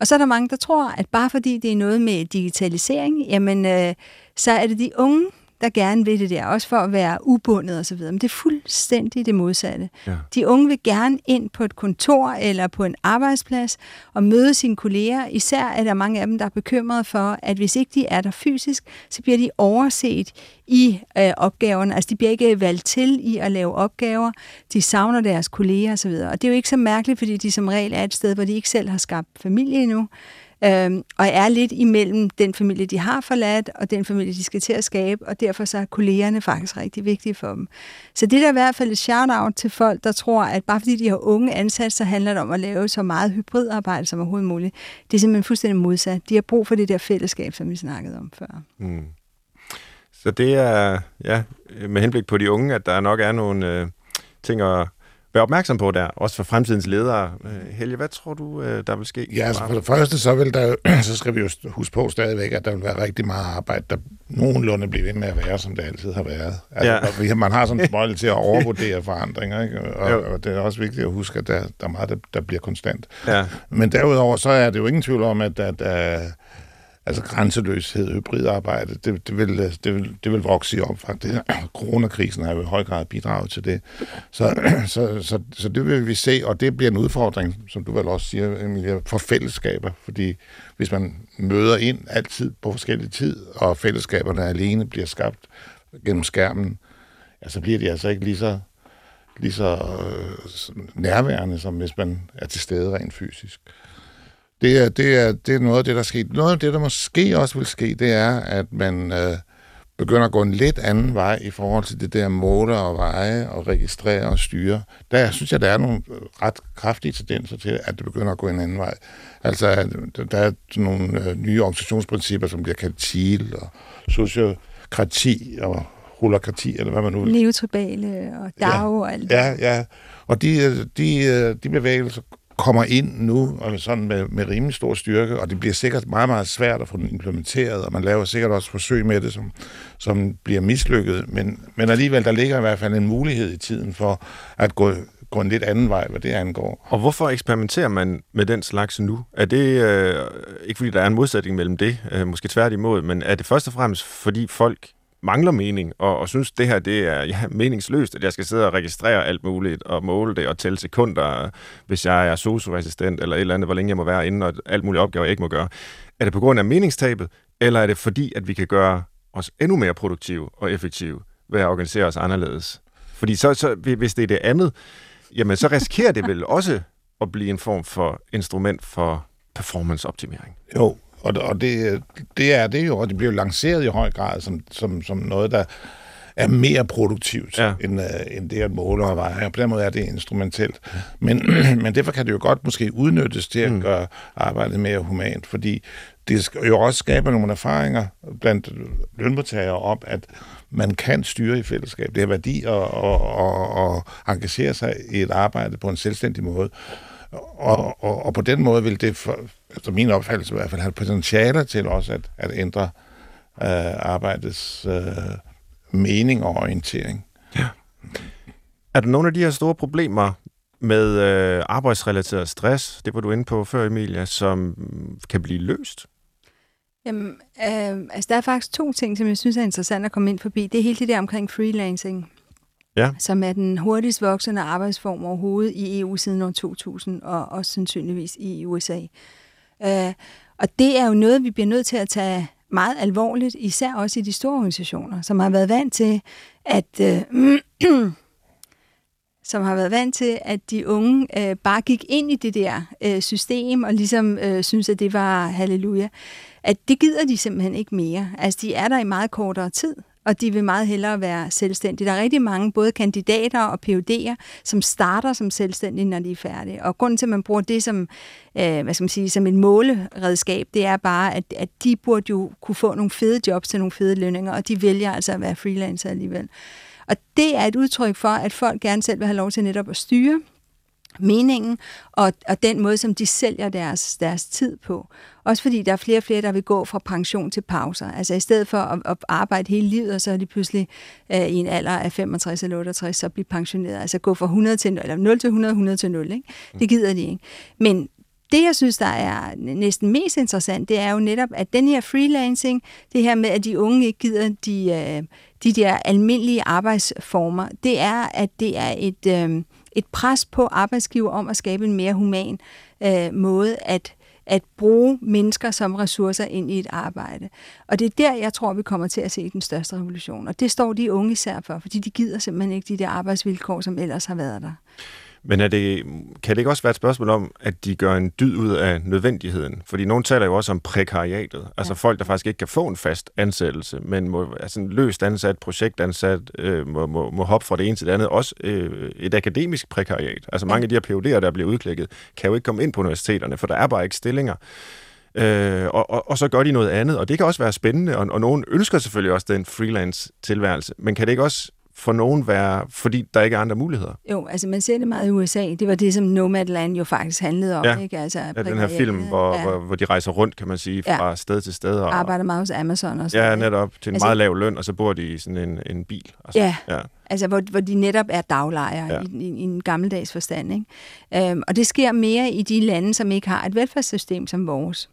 Og så er der mange, der tror, at bare fordi det er noget med digitalisering, jamen, øh, så er det de unge, der gerne vil det der, også for at være ubundet osv. Men det er fuldstændig det modsatte. Ja. De unge vil gerne ind på et kontor eller på en arbejdsplads og møde sine kolleger. Især er der mange af dem, der er bekymrede for, at hvis ikke de er der fysisk, så bliver de overset i øh, opgaverne. Altså de bliver ikke valgt til i at lave opgaver. De savner deres kolleger osv. Og det er jo ikke så mærkeligt, fordi de som regel er et sted, hvor de ikke selv har skabt familie endnu. Øhm, og er lidt imellem den familie, de har forladt, og den familie, de skal til at skabe, og derfor så er kollegerne faktisk rigtig vigtige for dem. Så det er der i hvert fald et shout-out til folk, der tror, at bare fordi de har unge ansat, så handler det om at lave så meget hybridarbejde som overhovedet muligt. Det er simpelthen fuldstændig modsat. De har brug for det der fællesskab, som vi snakkede om før. Mm. Så det er, ja, med henblik på de unge, at der nok er nogle øh, ting at være opmærksom på der, også for fremtidens ledere. Øh, Helge, hvad tror du, øh, der vil ske? Ja, altså for det første, så, vil der, så skal vi jo huske på stadigvæk, at der vil være rigtig meget arbejde, der nogenlunde bliver ved med at være, som det altid har været. Altså, Ja. ja. Man har sådan en smøjle til at overvurdere forandringer, ikke? Og, Jo. og det er også vigtigt at huske, at der, der er meget, der, der bliver konstant. Ja, Men derudover, så er det jo ingen tvivl om, at, at, at altså grænseløshed, hybridarbejde, det, det, vil, det, vil, det vil vokse i omfang. Det, coronakrisen har jo i høj grad bidraget til det. Så, så, så, så det vil vi se, og det bliver en udfordring, som du vel også siger, Emilia, for fællesskaber. Fordi hvis man møder ind altid på forskellig tid, og fællesskaberne alene bliver skabt gennem skærmen, ja, så bliver de altså ikke lige så, lige så øh, nærværende, som hvis man er til stede rent fysisk. Det er, det, er, det er noget af det, der er sket. Noget af det, der måske også vil ske, det er, at man øh, begynder at gå en lidt anden vej i forhold til det der måle og veje og registrere og styre. Der synes jeg, der er nogle øh, ret kraftige tendenser til, at det begynder at gå en anden vej. Altså, at der er nogle øh, nye organisationsprincipper, som bliver kaldt TIL og sociokrati og holokrati, eller hvad man nu vil Neotribale og DAO og alt det. Ja, ja. Og de, øh, de, øh, de bevægelser kommer ind nu og sådan med, med rimelig stor styrke, og det bliver sikkert meget, meget svært at få den implementeret, og man laver sikkert også forsøg med det, som, som bliver mislykket, men, men alligevel, der ligger i hvert fald en mulighed i tiden for at gå, gå en lidt anden vej, hvad det angår. Og hvorfor eksperimenterer man med den slags nu? Er det øh, ikke fordi, der er en modsætning mellem det, øh, måske tværtimod, men er det først og fremmest, fordi folk mangler mening, og, og synes, det her det er ja, meningsløst, at jeg skal sidde og registrere alt muligt, og måle det, og tælle sekunder, hvis jeg er socioassistent, eller et eller andet, hvor længe jeg må være inde, og alt muligt opgaver, jeg ikke må gøre. Er det på grund af meningstabet, eller er det fordi, at vi kan gøre os endnu mere produktive og effektive ved at organisere os anderledes? Fordi så, så hvis det er det andet, jamen så risikerer det vel også at blive en form for instrument for performance-optimering. Jo, og, og det, det er det jo, og det bliver lanceret i høj grad som, som, som noget, der er mere produktivt, Ja. end, uh, end det at måle og veje, og på den måde er det instrumentelt. Men, men derfor kan det jo godt måske udnyttes til at Mm. gøre arbejdet mere humant, fordi det skal jo også skaber nogle erfaringer blandt lønmodtagere om, at man kan styre i fællesskab. Det er værdi at, at, at, at engagere sig i et arbejde på en selvstændig måde. Og, og, og på den måde vil det, for, efter min opfattelse i hvert fald, have potentiale til også at, at ændre øh, arbejdets øh, mening og orientering. Er der nogle af de her store problemer med øh, arbejdsrelateret stress, det var du inde på før, Emilia, som kan blive løst? Jamen, øh, altså der er faktisk to ting, som jeg synes er interessant at komme ind forbi. Det er hele det der omkring freelancing, Ja. som er den hurtigst voksende arbejdsform overhovedet i EU siden år 2000, og også sandsynligvis i USA. Øh, og det er jo noget, vi bliver nødt til at tage meget alvorligt, især også i de store organisationer, som har været vant til, at øh, som har været vant til, at de unge øh, bare gik ind i det der øh, system og ligesom øh, synes, at det var halleluja. At det gider de simpelthen ikke mere. Altså, de er der i meget kortere tid, og de vil meget hellere være selvstændige. Der er rigtig mange, både kandidater og PUD'er, som starter som selvstændige, når de er færdige. Og grunden til, at man bruger det som, øh, hvad skal man sige, som et måleredskab, det er bare, at, at de burde jo kunne få nogle fede jobs til nogle fede lønninger, og de vælger altså at være freelancer alligevel. Og det er et udtryk for, at folk gerne selv vil have lov til netop at styre meningen, og, og den måde, som de sælger deres, deres tid på. Også fordi der er flere og flere, der vil gå fra pension til pauser. Altså i stedet for at, at arbejde hele livet, og så er de pludselig øh, i en alder af 65 eller 68, så blive pensioneret. Altså gå fra 100 til, eller 0 til 100, 100 til 0. Ikke? Det gider de ikke. Men det, jeg synes, der er næsten mest interessant, det er jo netop, at den her freelancing, det her med, at de unge ikke gider de, øh, de der almindelige arbejdsformer, det er, at det er et, øh, et pres på arbejdsgiver om at skabe en mere human øh, måde at at bruge mennesker som ressourcer ind i et arbejde. Og det er der, jeg tror, vi kommer til at se den største revolution. Og det står de unge især for, fordi de gider simpelthen ikke de der arbejdsvilkår, som ellers har været der. Men er det, kan det ikke også være et spørgsmål om, at de gør en dyd ud af nødvendigheden? Fordi nogen taler jo også om prekariatet. Altså ja. folk, der faktisk ikke kan få en fast ansættelse, men må, altså en løst ansat, projektansat, øh, må, må, må hoppe fra det ene til det andet. Også øh, et akademisk prekariat. Altså mange af de her PUD'er, der bliver udklikket, kan jo ikke komme ind på universiteterne, for der er bare ikke stillinger. Øh, og, og, og så gør de noget andet, og det kan også være spændende, og, og nogen ønsker selvfølgelig også den freelance-tilværelse, men kan det ikke også for nogen være, fordi der ikke er andre muligheder? Jo, altså man ser det meget i USA. Det var det, som Nomadland jo faktisk handlede om. Ja, ikke? Altså, ja den her film, hvor, ja. hvor, hvor de rejser rundt, kan man sige, fra ja. sted til sted. Og, Arbejder meget hos Amazon og så. Ja, netop. Til en altså, meget lav løn, og så bor de i sådan en, en bil. Altså, ja, ja, altså hvor, hvor de netop er daglejere ja. i, i, i en gammeldags forstand. Ikke? Øhm, og det sker mere i de lande, som ikke har et velfærdssystem som vores.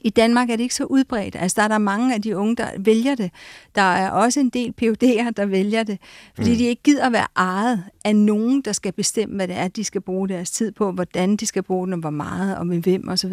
I Danmark er det ikke så udbredt. Altså, der er der mange af de unge, der vælger det. Der er også en del PUD'er, der vælger det, fordi mm. de ikke gider at være ejet af nogen, der skal bestemme, hvad det er, de skal bruge deres tid på, hvordan de skal bruge den, og hvor meget, og med hvem osv.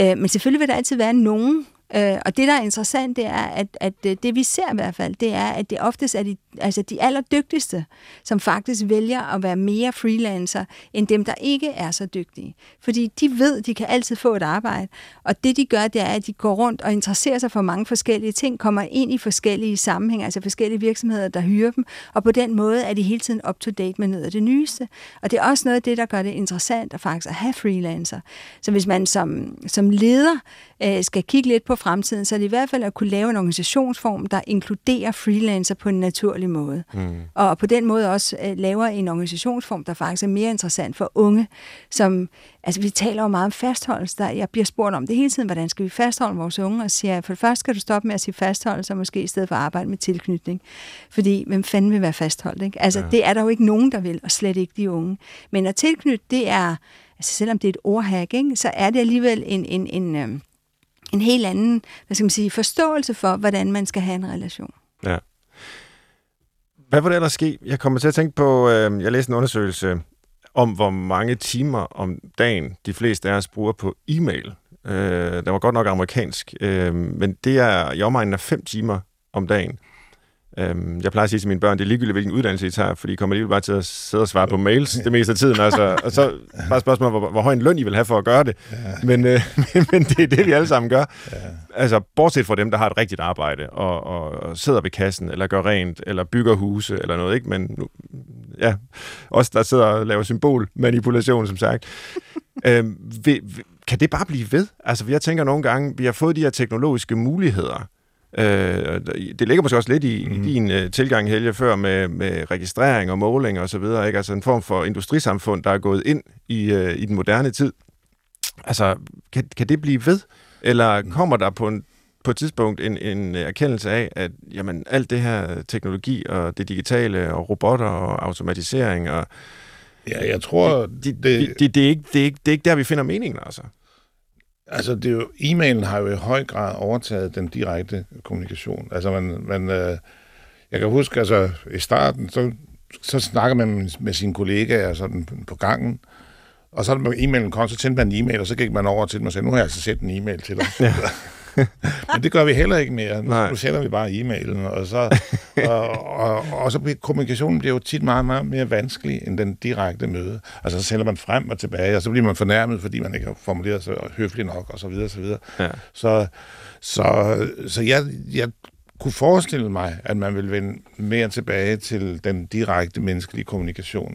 Øh, men selvfølgelig vil der altid være nogen, Øh, og det, der er interessant, det er, at, at øh, det vi ser i hvert fald, det er, at det oftest er de, altså de allerdygtigste, som faktisk vælger at være mere freelancer, end dem, der ikke er så dygtige. Fordi de ved, de kan altid få et arbejde, og det de gør, det er, at de går rundt og interesserer sig for mange forskellige ting, kommer ind i forskellige sammenhænge, altså forskellige virksomheder, der hyrer dem, og på den måde er de hele tiden up-to-date med noget af det nyeste. Og det er også noget af det, der gør det interessant at faktisk at have freelancer. Så hvis man som, som leder øh, skal kigge lidt på fremtiden, så er det i hvert fald at kunne lave en organisationsform, der inkluderer freelancer på en naturlig måde. Mm. Og på den måde også øh, laver en organisationsform, der faktisk er mere interessant for unge, som, altså vi taler jo meget om fastholdelse, der jeg bliver spurgt om det hele tiden, hvordan skal vi fastholde vores unge, og siger, for det første skal du stoppe med at sige fastholdelse, måske i stedet for at arbejde med tilknytning. Fordi, hvem fanden vil være fastholdt? Ikke? Altså, ja. det er der jo ikke nogen, der vil, og slet ikke de unge. Men at tilknytte, det er, altså selvom det er et ordhæk, ikke, så er det alligevel en, en, en, øhm, en helt anden hvad skal man sige, forståelse for, hvordan man skal have en relation. Ja. Hvad var det ellers ske? Jeg kommer til at tænke på, øh, jeg læste en undersøgelse om, hvor mange timer om dagen de fleste af os bruger på e-mail. Øh, der var godt nok amerikansk, øh, men det er i omegnen af fem timer om dagen. Øhm, jeg plejer at sige til mine børn, det er ligegyldigt, hvilken uddannelse I tager, fordi I kommer lige bare til at sidde og svare på mails det meste af tiden. Altså, og så bare spørgsmålet, hvor, hvor høj en løn I vil have for at gøre det. Ja. Men, øh, men, men det er det, vi alle sammen gør. Ja. Altså, bortset fra dem, der har et rigtigt arbejde, og, og, og sidder ved kassen, eller gør rent, eller bygger huse, eller noget, ikke? Men nu, ja, også der sidder og laver symbolmanipulation, som sagt. øhm, vil, kan det bare blive ved? Altså, jeg tænker nogle gange, vi har fået de her teknologiske muligheder, Øh, det ligger måske også lidt i, mm. i din uh, tilgang, Helge, før med, med registrering og måling og så videre, ikke? Altså en form for industrisamfund, der er gået ind i, uh, i den moderne tid. Altså, kan, kan det blive ved? Eller kommer der på en på et tidspunkt en, en erkendelse af, at jamen, alt det her teknologi og det digitale og robotter og automatisering og Ja, jeg tror... Det, det, det, det, det, er, ikke, det, er, ikke, det er ikke der, vi finder meningen, altså. Altså, det er jo, e-mailen har jo i høj grad overtaget den direkte kommunikation. Altså, man, man, øh, jeg kan huske, altså, i starten, så, så snakker man med sine kollegaer sådan på gangen, og så når e-mailen kom, så sendte man en e-mail, og så gik man over til dem og sagde, nu har jeg altså sendt en e-mail til dig. Ja. Men det gør vi heller ikke mere. Nu, nu sender vi bare e-mailen, og så, og, og, og så bliver kommunikationen bliver jo tit meget, meget mere vanskelig end den direkte møde. Altså så sender man frem og tilbage, og så bliver man fornærmet, fordi man ikke har formuleret sig høfligt nok, og så videre, og så videre. Ja. Så, så, så jeg, jeg kunne forestille mig, at man vil vende mere tilbage til den direkte menneskelige kommunikation.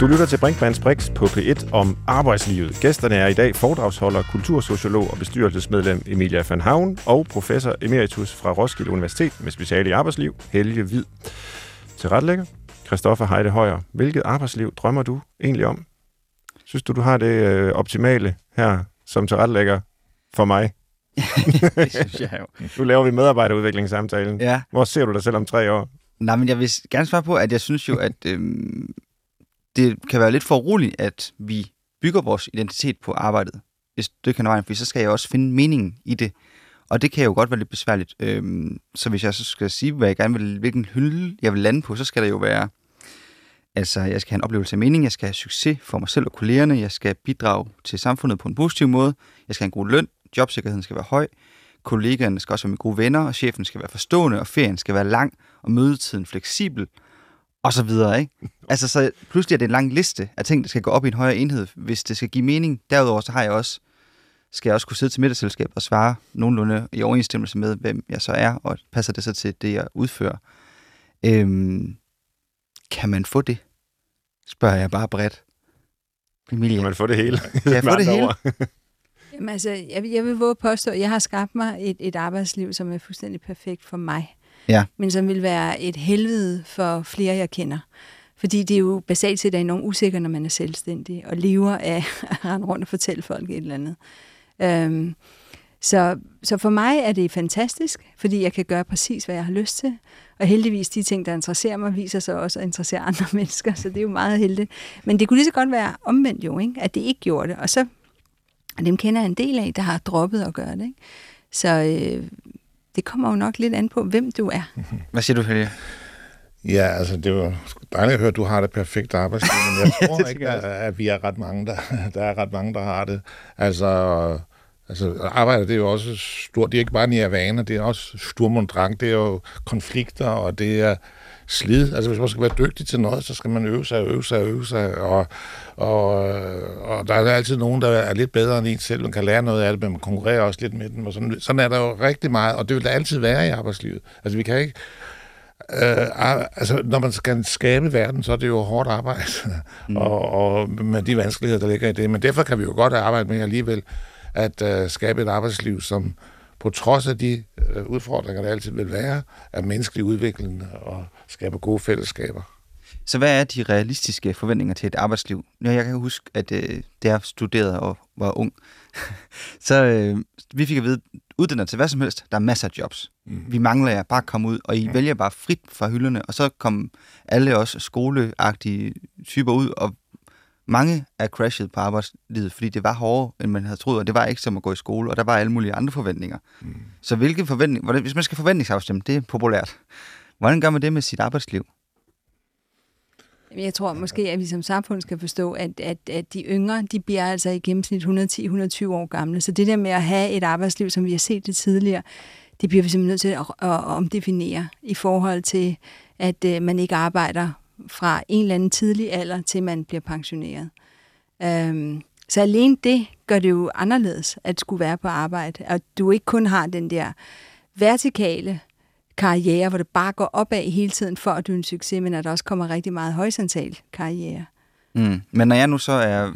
Du lytter til Brinkmanns Brix på P1 om arbejdslivet. Gæsterne er i dag foredragsholder, kultursociolog og bestyrelsesmedlem Emilia van Havn og professor emeritus fra Roskilde Universitet med speciale i arbejdsliv, Helge Hvid. til retlægger. Christoffer Heide Højer, hvilket arbejdsliv drømmer du egentlig om? Synes du, du har det øh, optimale her som tilrettelægger for mig? det synes jeg jo. Nu laver vi medarbejderudviklingssamtalen. Ja. Hvor ser du dig selv om tre år? Nej, men jeg vil gerne svare på, at jeg synes jo, at øhm, det kan være lidt for roligt, at vi bygger vores identitet på arbejdet. Hvis det kan vejen, for så skal jeg også finde meningen i det. Og det kan jo godt være lidt besværligt. Øhm, så hvis jeg så skal sige, hvad jeg gerne vil, hvilken hylde jeg vil lande på, så skal der jo være, altså jeg skal have en oplevelse af mening, jeg skal have succes for mig selv og kollegerne, jeg skal bidrage til samfundet på en positiv måde, jeg skal have en god løn, jobsikkerheden skal være høj, kollegaerne skal også være mine gode venner, og chefen skal være forstående, og ferien skal være lang, og mødetiden fleksibel, og så videre, ikke? Altså, så pludselig er det en lang liste af ting, der skal gå op i en højere enhed, hvis det skal give mening. Derudover så har jeg også, skal jeg også kunne sidde til middagsselskab og svare nogenlunde i overensstemmelse med, hvem jeg så er, og passer det så til det, jeg udfører. Øhm, kan man få det? Spørger jeg bare bredt. Emilie, Kan man få det hele? kan jeg få det hele? Jamen, altså, jeg, vil- jeg vil våge at påstå, at jeg har skabt mig et, et arbejdsliv, som er fuldstændig perfekt for mig. Ja. Men som vil være et helvede for flere, jeg kender. Fordi det er jo basalt set er enormt usikker, når man er selvstændig, og lever af at rende rundt og fortælle folk et eller andet. Øhm, så, så for mig er det fantastisk, fordi jeg kan gøre præcis, hvad jeg har lyst til. Og heldigvis, de ting, der interesserer mig, viser sig også at interessere andre mennesker, så det er jo meget heldigt. Men det kunne lige så godt være omvendt jo, ikke? at det ikke gjorde det. Og så og dem kender jeg en del af, der har droppet at gøre det. Ikke? Så øh, det kommer jo nok lidt an på, hvem du er. Hvad siger du, Helge? Ja, altså det var dejligt at høre, at du har det perfekte arbejdsliv, men jeg tror ikke, at, at vi er ret mange, der, der er ret mange, der har det. Altså, altså arbejde, det er jo også stort, det er ikke bare nirvana, det er også sturm og drang, det er jo konflikter, og det er slid. Altså hvis man skal være dygtig til noget, så skal man øve sig, øve sig, øve sig, og, og, og der er altid nogen, der er lidt bedre end en selv, man kan lære noget af det, men man konkurrerer også lidt med dem, og sådan, sådan er der jo rigtig meget, og det vil der altid være i arbejdslivet. Altså vi kan ikke, Øh, altså, når man skal skabe verden, så er det jo hårdt arbejde, mm. og, og med de vanskeligheder, der ligger i det. Men derfor kan vi jo godt arbejde med alligevel at øh, skabe et arbejdsliv, som på trods af de øh, udfordringer, der altid vil være, er menneskelig udvikling og skaber gode fællesskaber. Så hvad er de realistiske forventninger til et arbejdsliv? Ja, jeg kan huske, at øh, da jeg studerede og var ung, så øh, vi fik at vide, uddanner til hvad som helst, der er masser af jobs. Mm. Vi mangler jer, bare kom ud, og I mm. vælger bare frit fra hylderne, og så kom alle os skoleagtige typer ud, og mange er crashet på arbejdslivet, fordi det var hårdere, end man havde troet, og det var ikke som at gå i skole, og der var alle mulige andre forventninger. Mm. Så hvilke forventninger, hvordan, hvis man skal forventningsafstemme, det er populært. Hvordan gør man det med sit arbejdsliv? Jeg tror måske, at vi som samfund skal forstå, at, at, at de yngre, de bliver altså i gennemsnit 110-120 år gamle. Så det der med at have et arbejdsliv, som vi har set det tidligere, det bliver vi simpelthen nødt til at, at, omdefinere i forhold til, at uh, man ikke arbejder fra en eller anden tidlig alder, til man bliver pensioneret. Um, så alene det gør det jo anderledes, at skulle være på arbejde. At du ikke kun har den der vertikale karriere, hvor det bare går opad hele tiden, for at du er en succes, men at der også kommer rigtig meget horisontal karriere. Mm. Men når jeg nu så er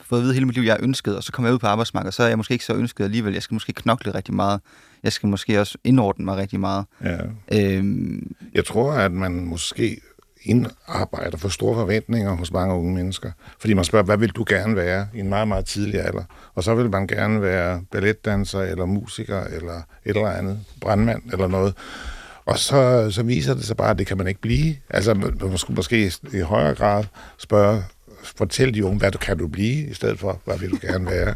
fået at vide hele mit liv, jeg er ønsket, og så kommer jeg ud på arbejdsmarkedet, så er jeg måske ikke så ønsket alligevel. Jeg skal måske knokle rigtig meget. Jeg skal måske også indordne mig rigtig meget. Ja. Øhm, Jeg tror, at man måske indarbejder for store forventninger hos mange unge mennesker. Fordi man spørger, hvad vil du gerne være i en meget, meget tidlig alder? Og så vil man gerne være balletdanser, eller musiker, eller et eller andet, brandmand, eller noget. Og så, så viser det sig bare, at det kan man ikke blive. Altså, man skulle måske i højere grad spørge, fortæl de unge, hvad du kan du blive, i stedet for, hvad vil du gerne være?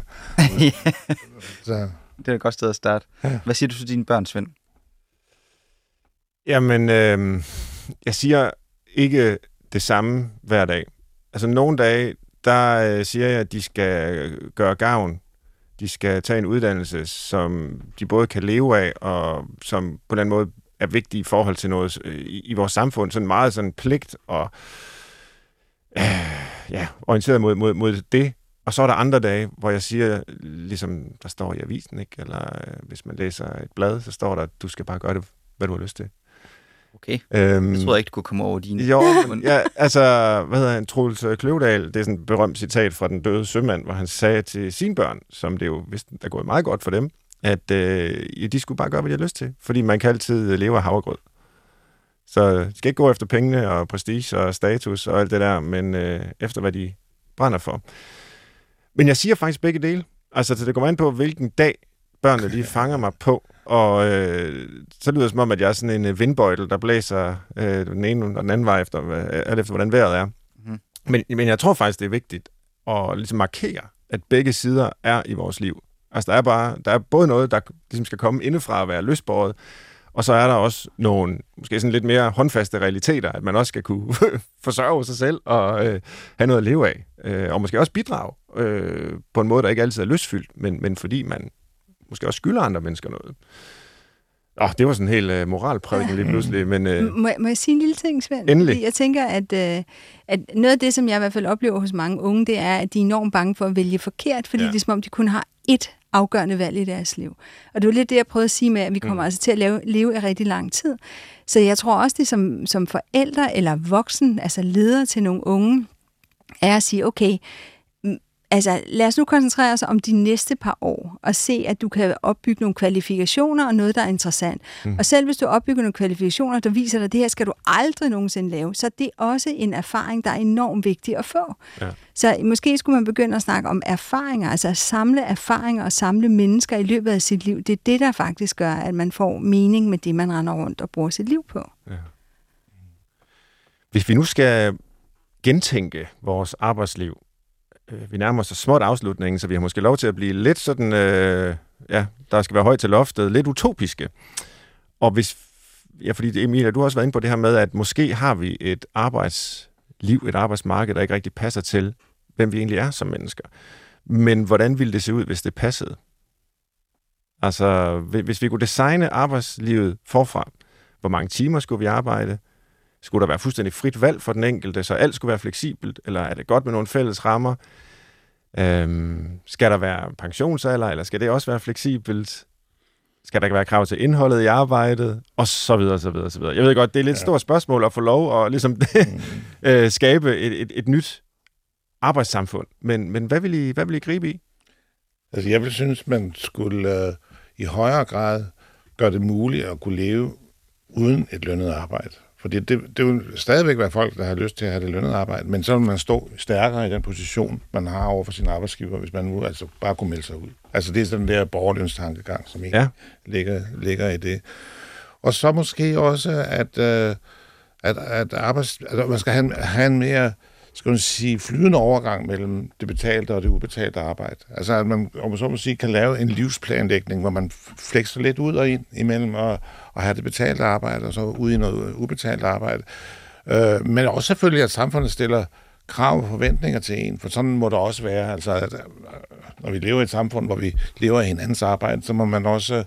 så, det er et godt sted at starte. Ja. Hvad siger du til dine børn, Svend? Jamen, øh, jeg siger ikke det samme hver dag. Altså, nogle dage, der øh, siger jeg, at de skal gøre gavn. De skal tage en uddannelse, som de både kan leve af, og som på den måde er vigtig i forhold til noget øh, i, i vores samfund. Sådan meget sådan pligt og øh, ja, orienteret mod, mod, mod det. Og så er der andre dage, hvor jeg siger, ligesom der står i avisen, ikke? eller øh, hvis man læser et blad, så står der, at du skal bare gøre det, hvad du har lyst til. Okay. Øhm, Jeg troede ikke, du kunne komme over dine. jo, men, ja, altså, hvad hedder han, Troels Kløvedal, det er sådan et berømt citat fra den døde sømand, hvor han sagde til sine børn, som det jo vidste, der går meget godt for dem, at øh, de skulle bare gøre, hvad de har lyst til, fordi man kan altid leve af havregrød. Så de skal ikke gå efter pengene og prestige og status og alt det der, men øh, efter hvad de brænder for. Men jeg siger faktisk begge dele. Altså, så det kommer an på, hvilken dag børnene de fanger mig på. Og øh, så lyder det som om, at jeg er sådan en øh, vindbøjtel, der blæser øh, den ene og den anden vej, efter, alt efter hvordan vejret er. Mm. Men, men jeg tror faktisk, det er vigtigt at ligesom markere, at begge sider er i vores liv. Altså, der er, bare, der er både noget, der ligesom skal komme indefra og være løsbåret, og så er der også nogle, måske sådan lidt mere håndfaste realiteter, at man også skal kunne forsørge sig selv og øh, have noget at leve af. Øh, og måske også bidrage øh, på en måde, der ikke altid er lystfyldt, men, men fordi man måske også skylder andre mennesker noget. Oh, det var sådan en helt uh, moralprædiken lige pludselig. Men, uh... må, må jeg sige en lille ting, Svend? Endelig. Jeg tænker, at, uh, at noget af det, som jeg i hvert fald oplever hos mange unge, det er, at de er enormt bange for at vælge forkert, fordi ja. det er som om, de kun har ét afgørende valg i deres liv. Og det var lidt det, jeg prøvede at sige med, at vi kommer mm. altså til at leve, leve i rigtig lang tid. Så jeg tror også, det som, som forældre eller voksen, altså leder til nogle unge, er at sige, okay, Altså, lad os nu koncentrere os om de næste par år og se, at du kan opbygge nogle kvalifikationer og noget, der er interessant. Mm. Og selv hvis du opbygger nogle kvalifikationer, der viser dig, at det her skal du aldrig nogensinde lave, så det er også en erfaring, der er enormt vigtig at få. Ja. Så måske skulle man begynde at snakke om erfaringer, altså at samle erfaringer og samle mennesker i løbet af sit liv. Det er det, der faktisk gør, at man får mening med det, man render rundt og bruger sit liv på. Ja. Hvis vi nu skal gentænke vores arbejdsliv, Øh, vi nærmer os så småt afslutningen, så vi har måske lov til at blive lidt sådan, øh, ja, der skal være højt til loftet, lidt utopiske. Og hvis, ja, fordi Emilia, du har også været inde på det her med, at måske har vi et arbejdsliv, et arbejdsmarked, der ikke rigtig passer til, hvem vi egentlig er som mennesker. Men hvordan ville det se ud, hvis det passede? Altså, hvis vi kunne designe arbejdslivet forfra, hvor mange timer skulle vi arbejde? Skulle der være fuldstændig frit valg for den enkelte, så alt skulle være fleksibelt, eller er det godt med nogle fælles rammer? Øhm, skal der være pensionsalder, eller skal det også være fleksibelt? Skal der være krav til indholdet i arbejdet? Og så videre, så videre, så videre. Jeg ved godt, det er lidt ja. stort spørgsmål at få lov at ligesom, mm. øh, skabe et, et, et nyt arbejdssamfund. Men, men hvad, vil I, hvad vil I gribe i? Altså, jeg vil synes, man skulle øh, i højere grad gøre det muligt at kunne leve uden et lønnet arbejde. Fordi det, det vil stadigvæk være folk, der har lyst til at have det lønnet arbejde, men så vil man stå stærkere i den position, man har over for sin arbejdsgiver, hvis man nu altså bare kunne melde sig ud. Altså det er sådan der borgerlønstankegang, som ikke ja. ligger, ligger i det. Og så måske også, at, øh, at, at, arbejds, at man skal have, have en mere skal man sige, flydende overgang mellem det betalte og det ubetalte arbejde. Altså at man, om man så må sige, kan lave en livsplanlægning, hvor man flekser lidt ud og ind imellem og, og have det betalte arbejde, og så ud i noget ubetalt arbejde. Øh, men også selvfølgelig, at samfundet stiller krav og forventninger til en, for sådan må det også være. Altså, at, øh, når vi lever i et samfund, hvor vi lever af hinandens arbejde, så må man også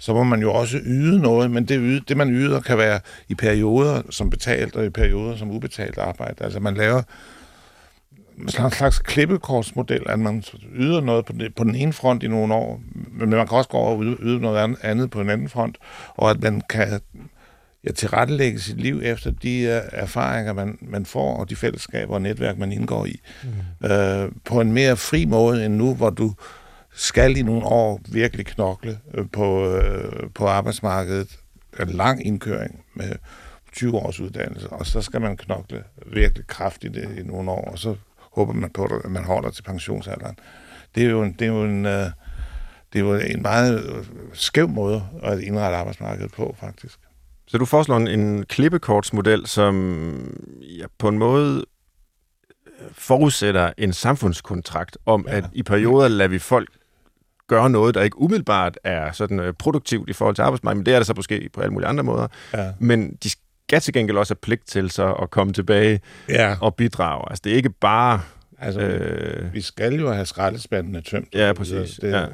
så må man jo også yde noget, men det, det man yder kan være i perioder som betalt, og i perioder som ubetalt arbejde. Altså man laver en slags klippekortsmodel, at man yder noget på, det, på den ene front i nogle år, men man kan også gå over og yde noget andet på en anden front, og at man kan ja, tilrettelægge sit liv efter de uh, erfaringer, man, man får, og de fællesskaber og netværk, man indgår i, mm. uh, på en mere fri måde end nu, hvor du skal i nogle år virkelig knokle uh, på, uh, på arbejdsmarkedet. En lang indkøring med 20 års uddannelse, og så skal man knokle virkelig kraftigt i nogle år, og så håber man på, at man holder til pensionsalderen. Det er jo en, det er jo en, øh, det er jo en meget skæv måde at indrette arbejdsmarkedet på, faktisk. Så du foreslår en, en klippekortsmodel, som ja, på en måde øh, forudsætter en samfundskontrakt om, ja. at i perioder lader vi folk gøre noget, der ikke umiddelbart er sådan øh, produktivt i forhold til arbejdsmarkedet, men det er det så måske på alle mulige andre måder. Ja. Men de skal til gengæld også have pligt til så at komme tilbage ja. og bidrage. Altså, det er ikke bare... Altså, øh... vi skal jo have skraldespandene tømt. Ja, præcis. Det, ja.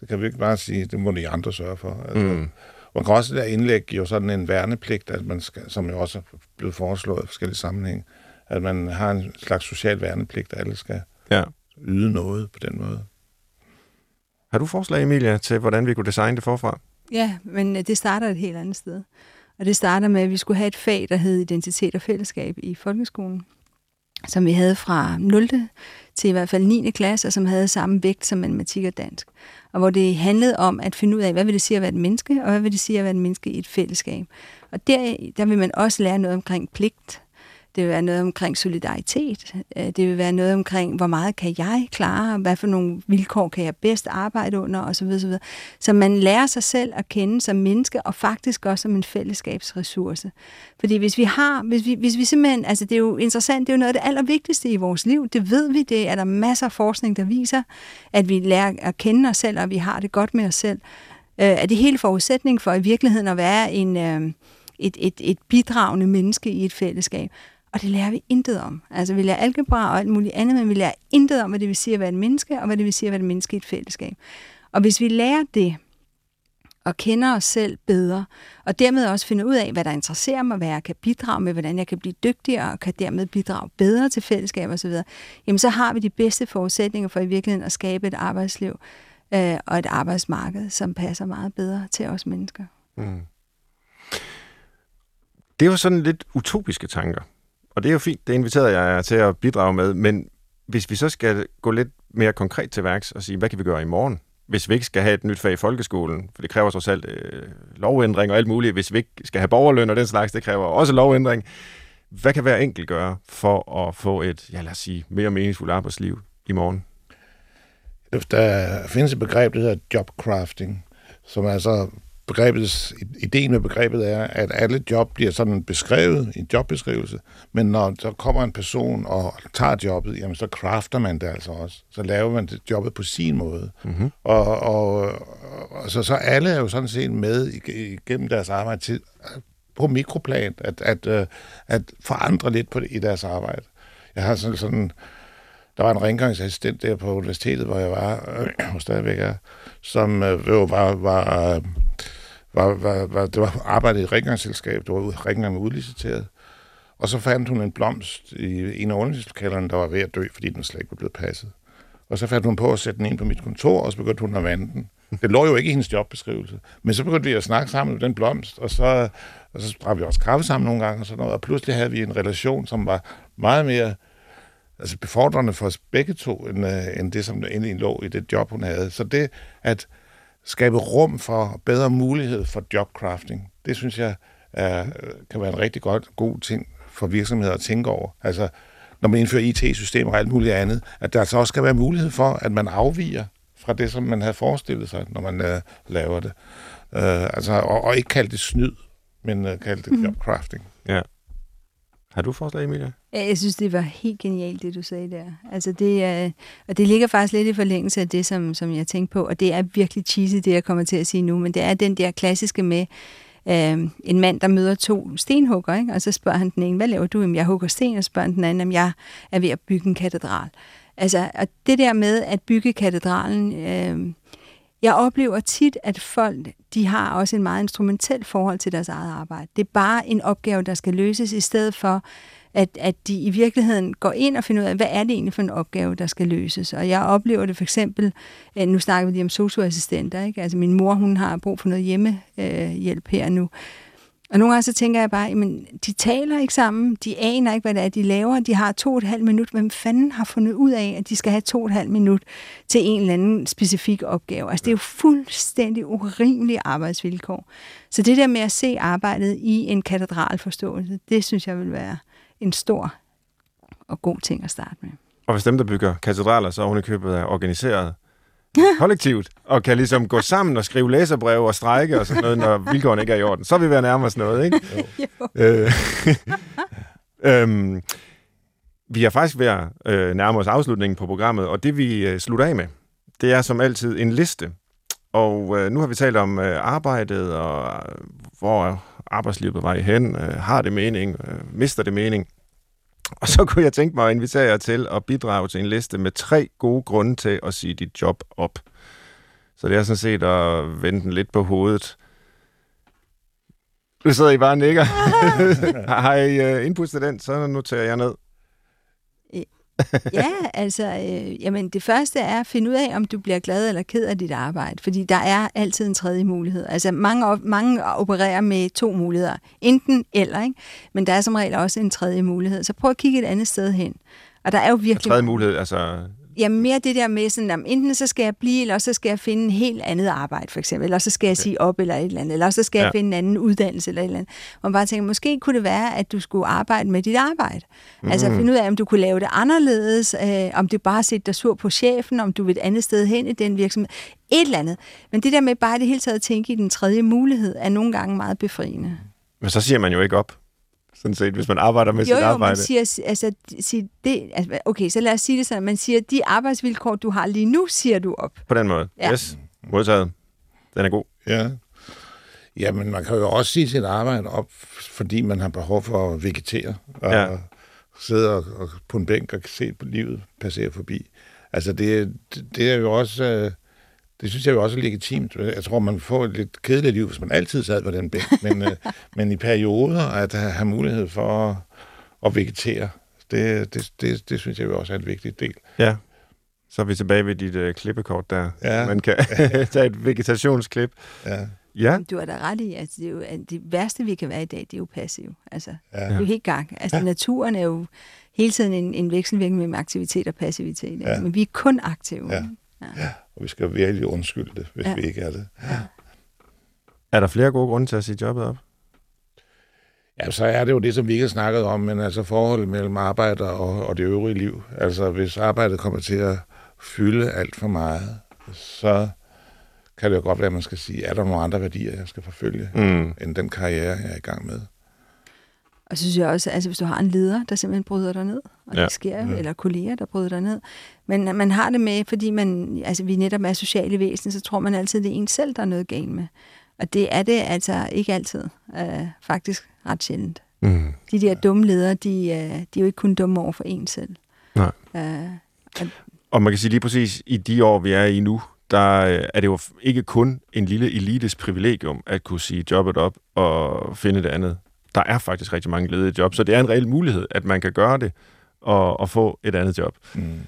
det kan vi ikke bare sige, det må de andre sørge for. Altså, mm. Man kan også der indlægge jo sådan en værnepligt, at man skal, som jo også er blevet foreslået i forskellige sammenhæng, at man har en slags social værnepligt, at alle skal ja. yde noget på den måde. Har du forslag, Emilia, til hvordan vi kunne designe det forfra? Ja, men øh, det starter et helt andet sted. Og det starter med, at vi skulle have et fag, der hed identitet og fællesskab i folkeskolen. som vi havde fra 0. til i hvert fald 9. klasse, og som havde samme vægt som matematik og dansk. Og hvor det handlede om at finde ud af, hvad vil det sige at være et menneske, og hvad vil det sige at være et menneske i et fællesskab. Og der, der vil man også lære noget omkring pligt, det vil være noget omkring solidaritet. Øh, det vil være noget omkring, hvor meget kan jeg klare, hvad for nogle vilkår kan jeg bedst arbejde under, Og så, videre, Så man lærer sig selv at kende som menneske, og faktisk også som en fællesskabsressource. Fordi hvis vi har, hvis vi, hvis vi simpelthen, altså det er jo interessant, det er jo noget af det allervigtigste i vores liv, det ved vi, det er der masser af forskning, der viser, at vi lærer at kende os selv, og vi har det godt med os selv. Øh, er det hele forudsætning for i virkeligheden at være en... Øh, et, et, et bidragende menneske i et fællesskab. Og det lærer vi intet om. Altså vi lærer algebra og alt muligt andet, men vi lærer intet om, hvad det vil sige at være et menneske, og hvad det vil sige at være et menneske i et fællesskab. Og hvis vi lærer det, og kender os selv bedre, og dermed også finder ud af, hvad der interesserer mig, hvad jeg kan bidrage med, hvordan jeg kan blive dygtigere, og kan dermed bidrage bedre til fællesskab osv., jamen så har vi de bedste forudsætninger for i virkeligheden at skabe et arbejdsliv øh, og et arbejdsmarked, som passer meget bedre til os mennesker. Mm. Det var sådan lidt utopiske tanker. Og det er jo fint, det inviterede jeg jer til at bidrage med, men hvis vi så skal gå lidt mere konkret til værks og sige, hvad kan vi gøre i morgen? Hvis vi ikke skal have et nyt fag i folkeskolen, for det kræver trods alt øh, lovændring og alt muligt. Hvis vi ikke skal have borgerløn og den slags, det kræver også lovændring. Hvad kan hver enkelt gøre for at få et, ja lad os sige, mere meningsfuldt arbejdsliv i morgen? Der findes et begreb, der hedder jobcrafting, som altså begrebet, ideen med begrebet er, at alle job bliver sådan beskrevet i en jobbeskrivelse, men når der kommer en person og tager jobbet, jamen så crafter man det altså også. Så laver man det jobbet på sin måde. Mm-hmm. Og, og, og så, så alle er jo sådan set med igennem deres arbejde til, på mikroplan, at, at, at, at forandre lidt på det, i deres arbejde. Jeg har sådan, sådan der var en rengøringsassistent der på universitetet, hvor jeg var, og stadigvæk er, som øh, var, var øh, var, var, var, det var arbejdet i et rengøringsselskab, det var rengøring udliciteret. Og så fandt hun en blomst i en af undervisningslokalerne, der var ved at dø, fordi den slet ikke var blevet passet. Og så fandt hun på at sætte den ind på mit kontor, og så begyndte hun at vande den. Det lå jo ikke i hendes jobbeskrivelse. Men så begyndte vi at snakke sammen med den blomst, og så, og så drak vi også kaffe sammen nogle gange, og sådan noget. Og pludselig havde vi en relation, som var meget mere altså befordrende for os begge to, end, uh, end det, som egentlig lå i det job, hun havde. Så det, at skabe rum for bedre mulighed for jobcrafting. Det synes jeg er, kan være en rigtig godt, god ting for virksomheder at tænke over. Altså, når man indfører IT-systemer og alt muligt andet, at der altså også skal være mulighed for, at man afviger fra det, som man havde forestillet sig, når man uh, laver det. Uh, altså, og, og ikke kalde det snyd, men uh, kalde det mm. jobcrafting. Ja. Har du forslag, Emilie? Ja, jeg synes, det var helt genialt, det du sagde der. Altså det, er, og det ligger faktisk lidt i forlængelse af det, som, som jeg tænkte på, og det er virkelig cheesy, det jeg kommer til at sige nu, men det er den der klassiske med, øh, en mand, der møder to stenhugger, ikke? og så spørger han den ene, hvad laver du? Jamen, jeg hugger sten, og spørger den anden, om jeg er ved at bygge en katedral. Altså, og det der med at bygge katedralen, øh, jeg oplever tit, at folk de har også en meget instrumentel forhold til deres eget arbejde. Det er bare en opgave, der skal løses, i stedet for, at, at de i virkeligheden går ind og finder ud af, hvad er det egentlig for en opgave, der skal løses. Og jeg oplever det for eksempel, øh, nu snakker vi lige om socioassistenter, ikke? altså min mor, hun har brug for noget hjemmehjælp øh, her nu, og nogle gange så tænker jeg bare, men de taler ikke sammen, de aner ikke, hvad det er, de laver, de har to og et halvt minut. Hvem fanden har fundet ud af, at de skal have to og et halvt minut til en eller anden specifik opgave? Altså det er jo fuldstændig urimelige arbejdsvilkår. Så det der med at se arbejdet i en katedralforståelse, det synes jeg vil være en stor og god ting at starte med. Og hvis dem, der bygger katedraler, så er købet er organiseret, kollektivt, og kan ligesom gå sammen og skrive læserbreve og strække og sådan noget, når vilkårene ikke er i orden. Så vil vi være nærmere os noget, ikke? Jo. Øh, øhm, vi er faktisk ved at øh, nærme os afslutningen på programmet, og det vi øh, slutter af med, det er som altid en liste. Og øh, nu har vi talt om øh, arbejdet, og øh, hvor arbejdslivet på vej hen, øh, har det mening, øh, mister det mening. Og så kunne jeg tænke mig at invitere jer til at bidrage til en liste med tre gode grunde til at sige dit job op. Så det er sådan set at vende den lidt på hovedet. Du sidder I bare og nikker. har I uh, input til den, så noterer jeg ned. ja, altså, øh, jamen det første er at finde ud af, om du bliver glad eller ked af dit arbejde, fordi der er altid en tredje mulighed. Altså mange, mange opererer med to muligheder, enten eller, ikke? men der er som regel også en tredje mulighed. Så prøv at kigge et andet sted hen. Og der er jo virkelig... En tredje mulighed, altså Jamen mere det der med, sådan, at enten så skal jeg blive, eller så skal jeg finde en helt andet arbejde, for eksempel. Eller så skal jeg sige op, eller et eller andet. Eller så skal ja. jeg finde en anden uddannelse, eller et eller andet. Og man bare tænker, måske kunne det være, at du skulle arbejde med dit arbejde. Mm. Altså finde ud af, om du kunne lave det anderledes, øh, om du bare sætter dig sur på chefen, om du vil et andet sted hen i den virksomhed. Et eller andet. Men det der med bare det hele taget at tænke i den tredje mulighed, er nogle gange meget befriende. Men så siger man jo ikke op sådan set, hvis man arbejder med jo, sit jo, arbejde. Jo, man siger, altså, sig det, altså, okay, så lad os sige det sådan, man siger, de arbejdsvilkår, du har lige nu, siger du op. På den måde, ja. yes, modtaget. Den er god. Ja. Ja, men man kan jo også sige sit arbejde op, fordi man har behov for at vegetere, og ja. sidde og, og på en bænk og se på livet passere forbi. Altså, det, det er jo også... Øh, det synes jeg jo også er legitimt. Jeg tror, man får et lidt kedeligt liv, hvis man altid sad på den bænk. Men, øh, men i perioder at have mulighed for at, at vegetere, det, det, det, det synes jeg jo også er en vigtig del. Ja. Så er vi tilbage ved dit øh, klippekort der. Ja. Man kan tage et vegetationsklip. Ja. Ja. Du har da ret i, altså det, er jo, det værste, vi kan være i dag, det er jo passiv. Altså, ja. Det er jo helt gang. Altså ja. naturen er jo hele tiden en, en vekselvirkning mellem aktivitet og passivitet. Ja. Altså, men vi er kun aktive. Ja. Ja. Og vi skal virkelig undskylde det, hvis ja. vi ikke er det. Ja. Er der flere gode grunde til at sige jobbet op? Ja, så er det jo det, som vi ikke har snakket om, men altså forholdet mellem arbejder og, og det øvrige liv. Altså hvis arbejdet kommer til at fylde alt for meget, så kan det jo godt være, at man skal sige, er der nogle andre værdier, jeg skal forfølge, mm. end den karriere, jeg er i gang med. Og så synes jeg også, altså hvis du har en leder, der simpelthen bryder dig ned, og ja. det sker jo, ja. eller kolleger, der bryder dig ned, men man har det med, fordi man, altså vi netop er sociale væsen, så tror man altid, det er en selv, der er noget galt med. Og det er det altså ikke altid. Øh, faktisk ret sjældent. Mm. De der dumme ledere, de, øh, de er jo ikke kun dumme over for en selv. Nej. Øh, og, og man kan sige lige præcis, i de år, vi er i nu, der øh, er det jo ikke kun en lille elites privilegium at kunne sige jobbet op og finde det andet der er faktisk rigtig mange ledige job, så det er en reel mulighed, at man kan gøre det og, og få et andet job. Mm.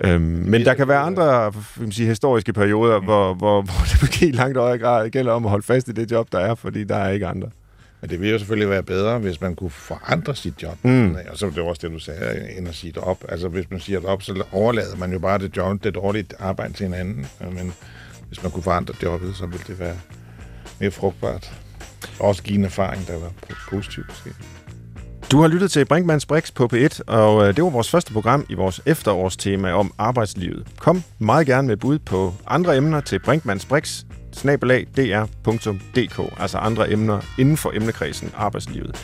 Øhm, men der kan være andre vil sige, historiske perioder, mm. hvor, hvor, hvor det måske i langt højere grad gælder om at holde fast i det job, der er, fordi der er ikke andre. Men det ville jo selvfølgelig være bedre, hvis man kunne forandre sit job. Mm. Og så var det også det, du sagde, end at sige det op. Altså, hvis man siger det op, så overlader man jo bare det job, det dårlige arbejde til en anden. Men hvis man kunne forandre jobbet, så ville det være mere frugtbart. Også give en erfaring, der var positiv måske. Du har lyttet til Brinkmanns Brix på P1, og øh, det var vores første program i vores efterårstema om arbejdslivet. Kom meget gerne med bud på andre emner til Brinkmanns Brix, snabelag.dr.dk, altså andre emner inden for emnekredsen arbejdslivet.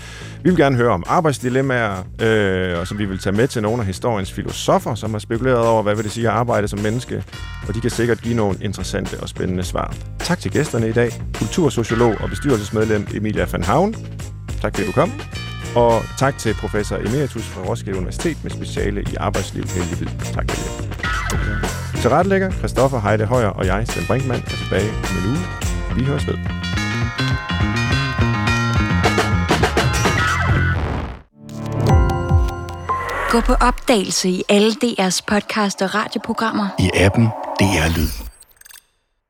Vi vil gerne høre om arbejdsdilemmaer, øh, og som vi vil tage med til nogle af historiens filosofer, som har spekuleret over, hvad vil det sige at arbejde som menneske, og de kan sikkert give nogle interessante og spændende svar. Tak til gæsterne i dag, kultursociolog og bestyrelsesmedlem Emilia van Havn. Tak fordi du kom. Og tak til professor Emeritus fra Roskilde Universitet med speciale i arbejdsliv Helge Tak for det. Til retlægger, Christoffer Heide Højer og jeg, Svend Brinkmann, er tilbage om en uge. Vi høres ved. Gå på opdagelse i alle DR's podcast og radioprogrammer. I appen DR Lyd.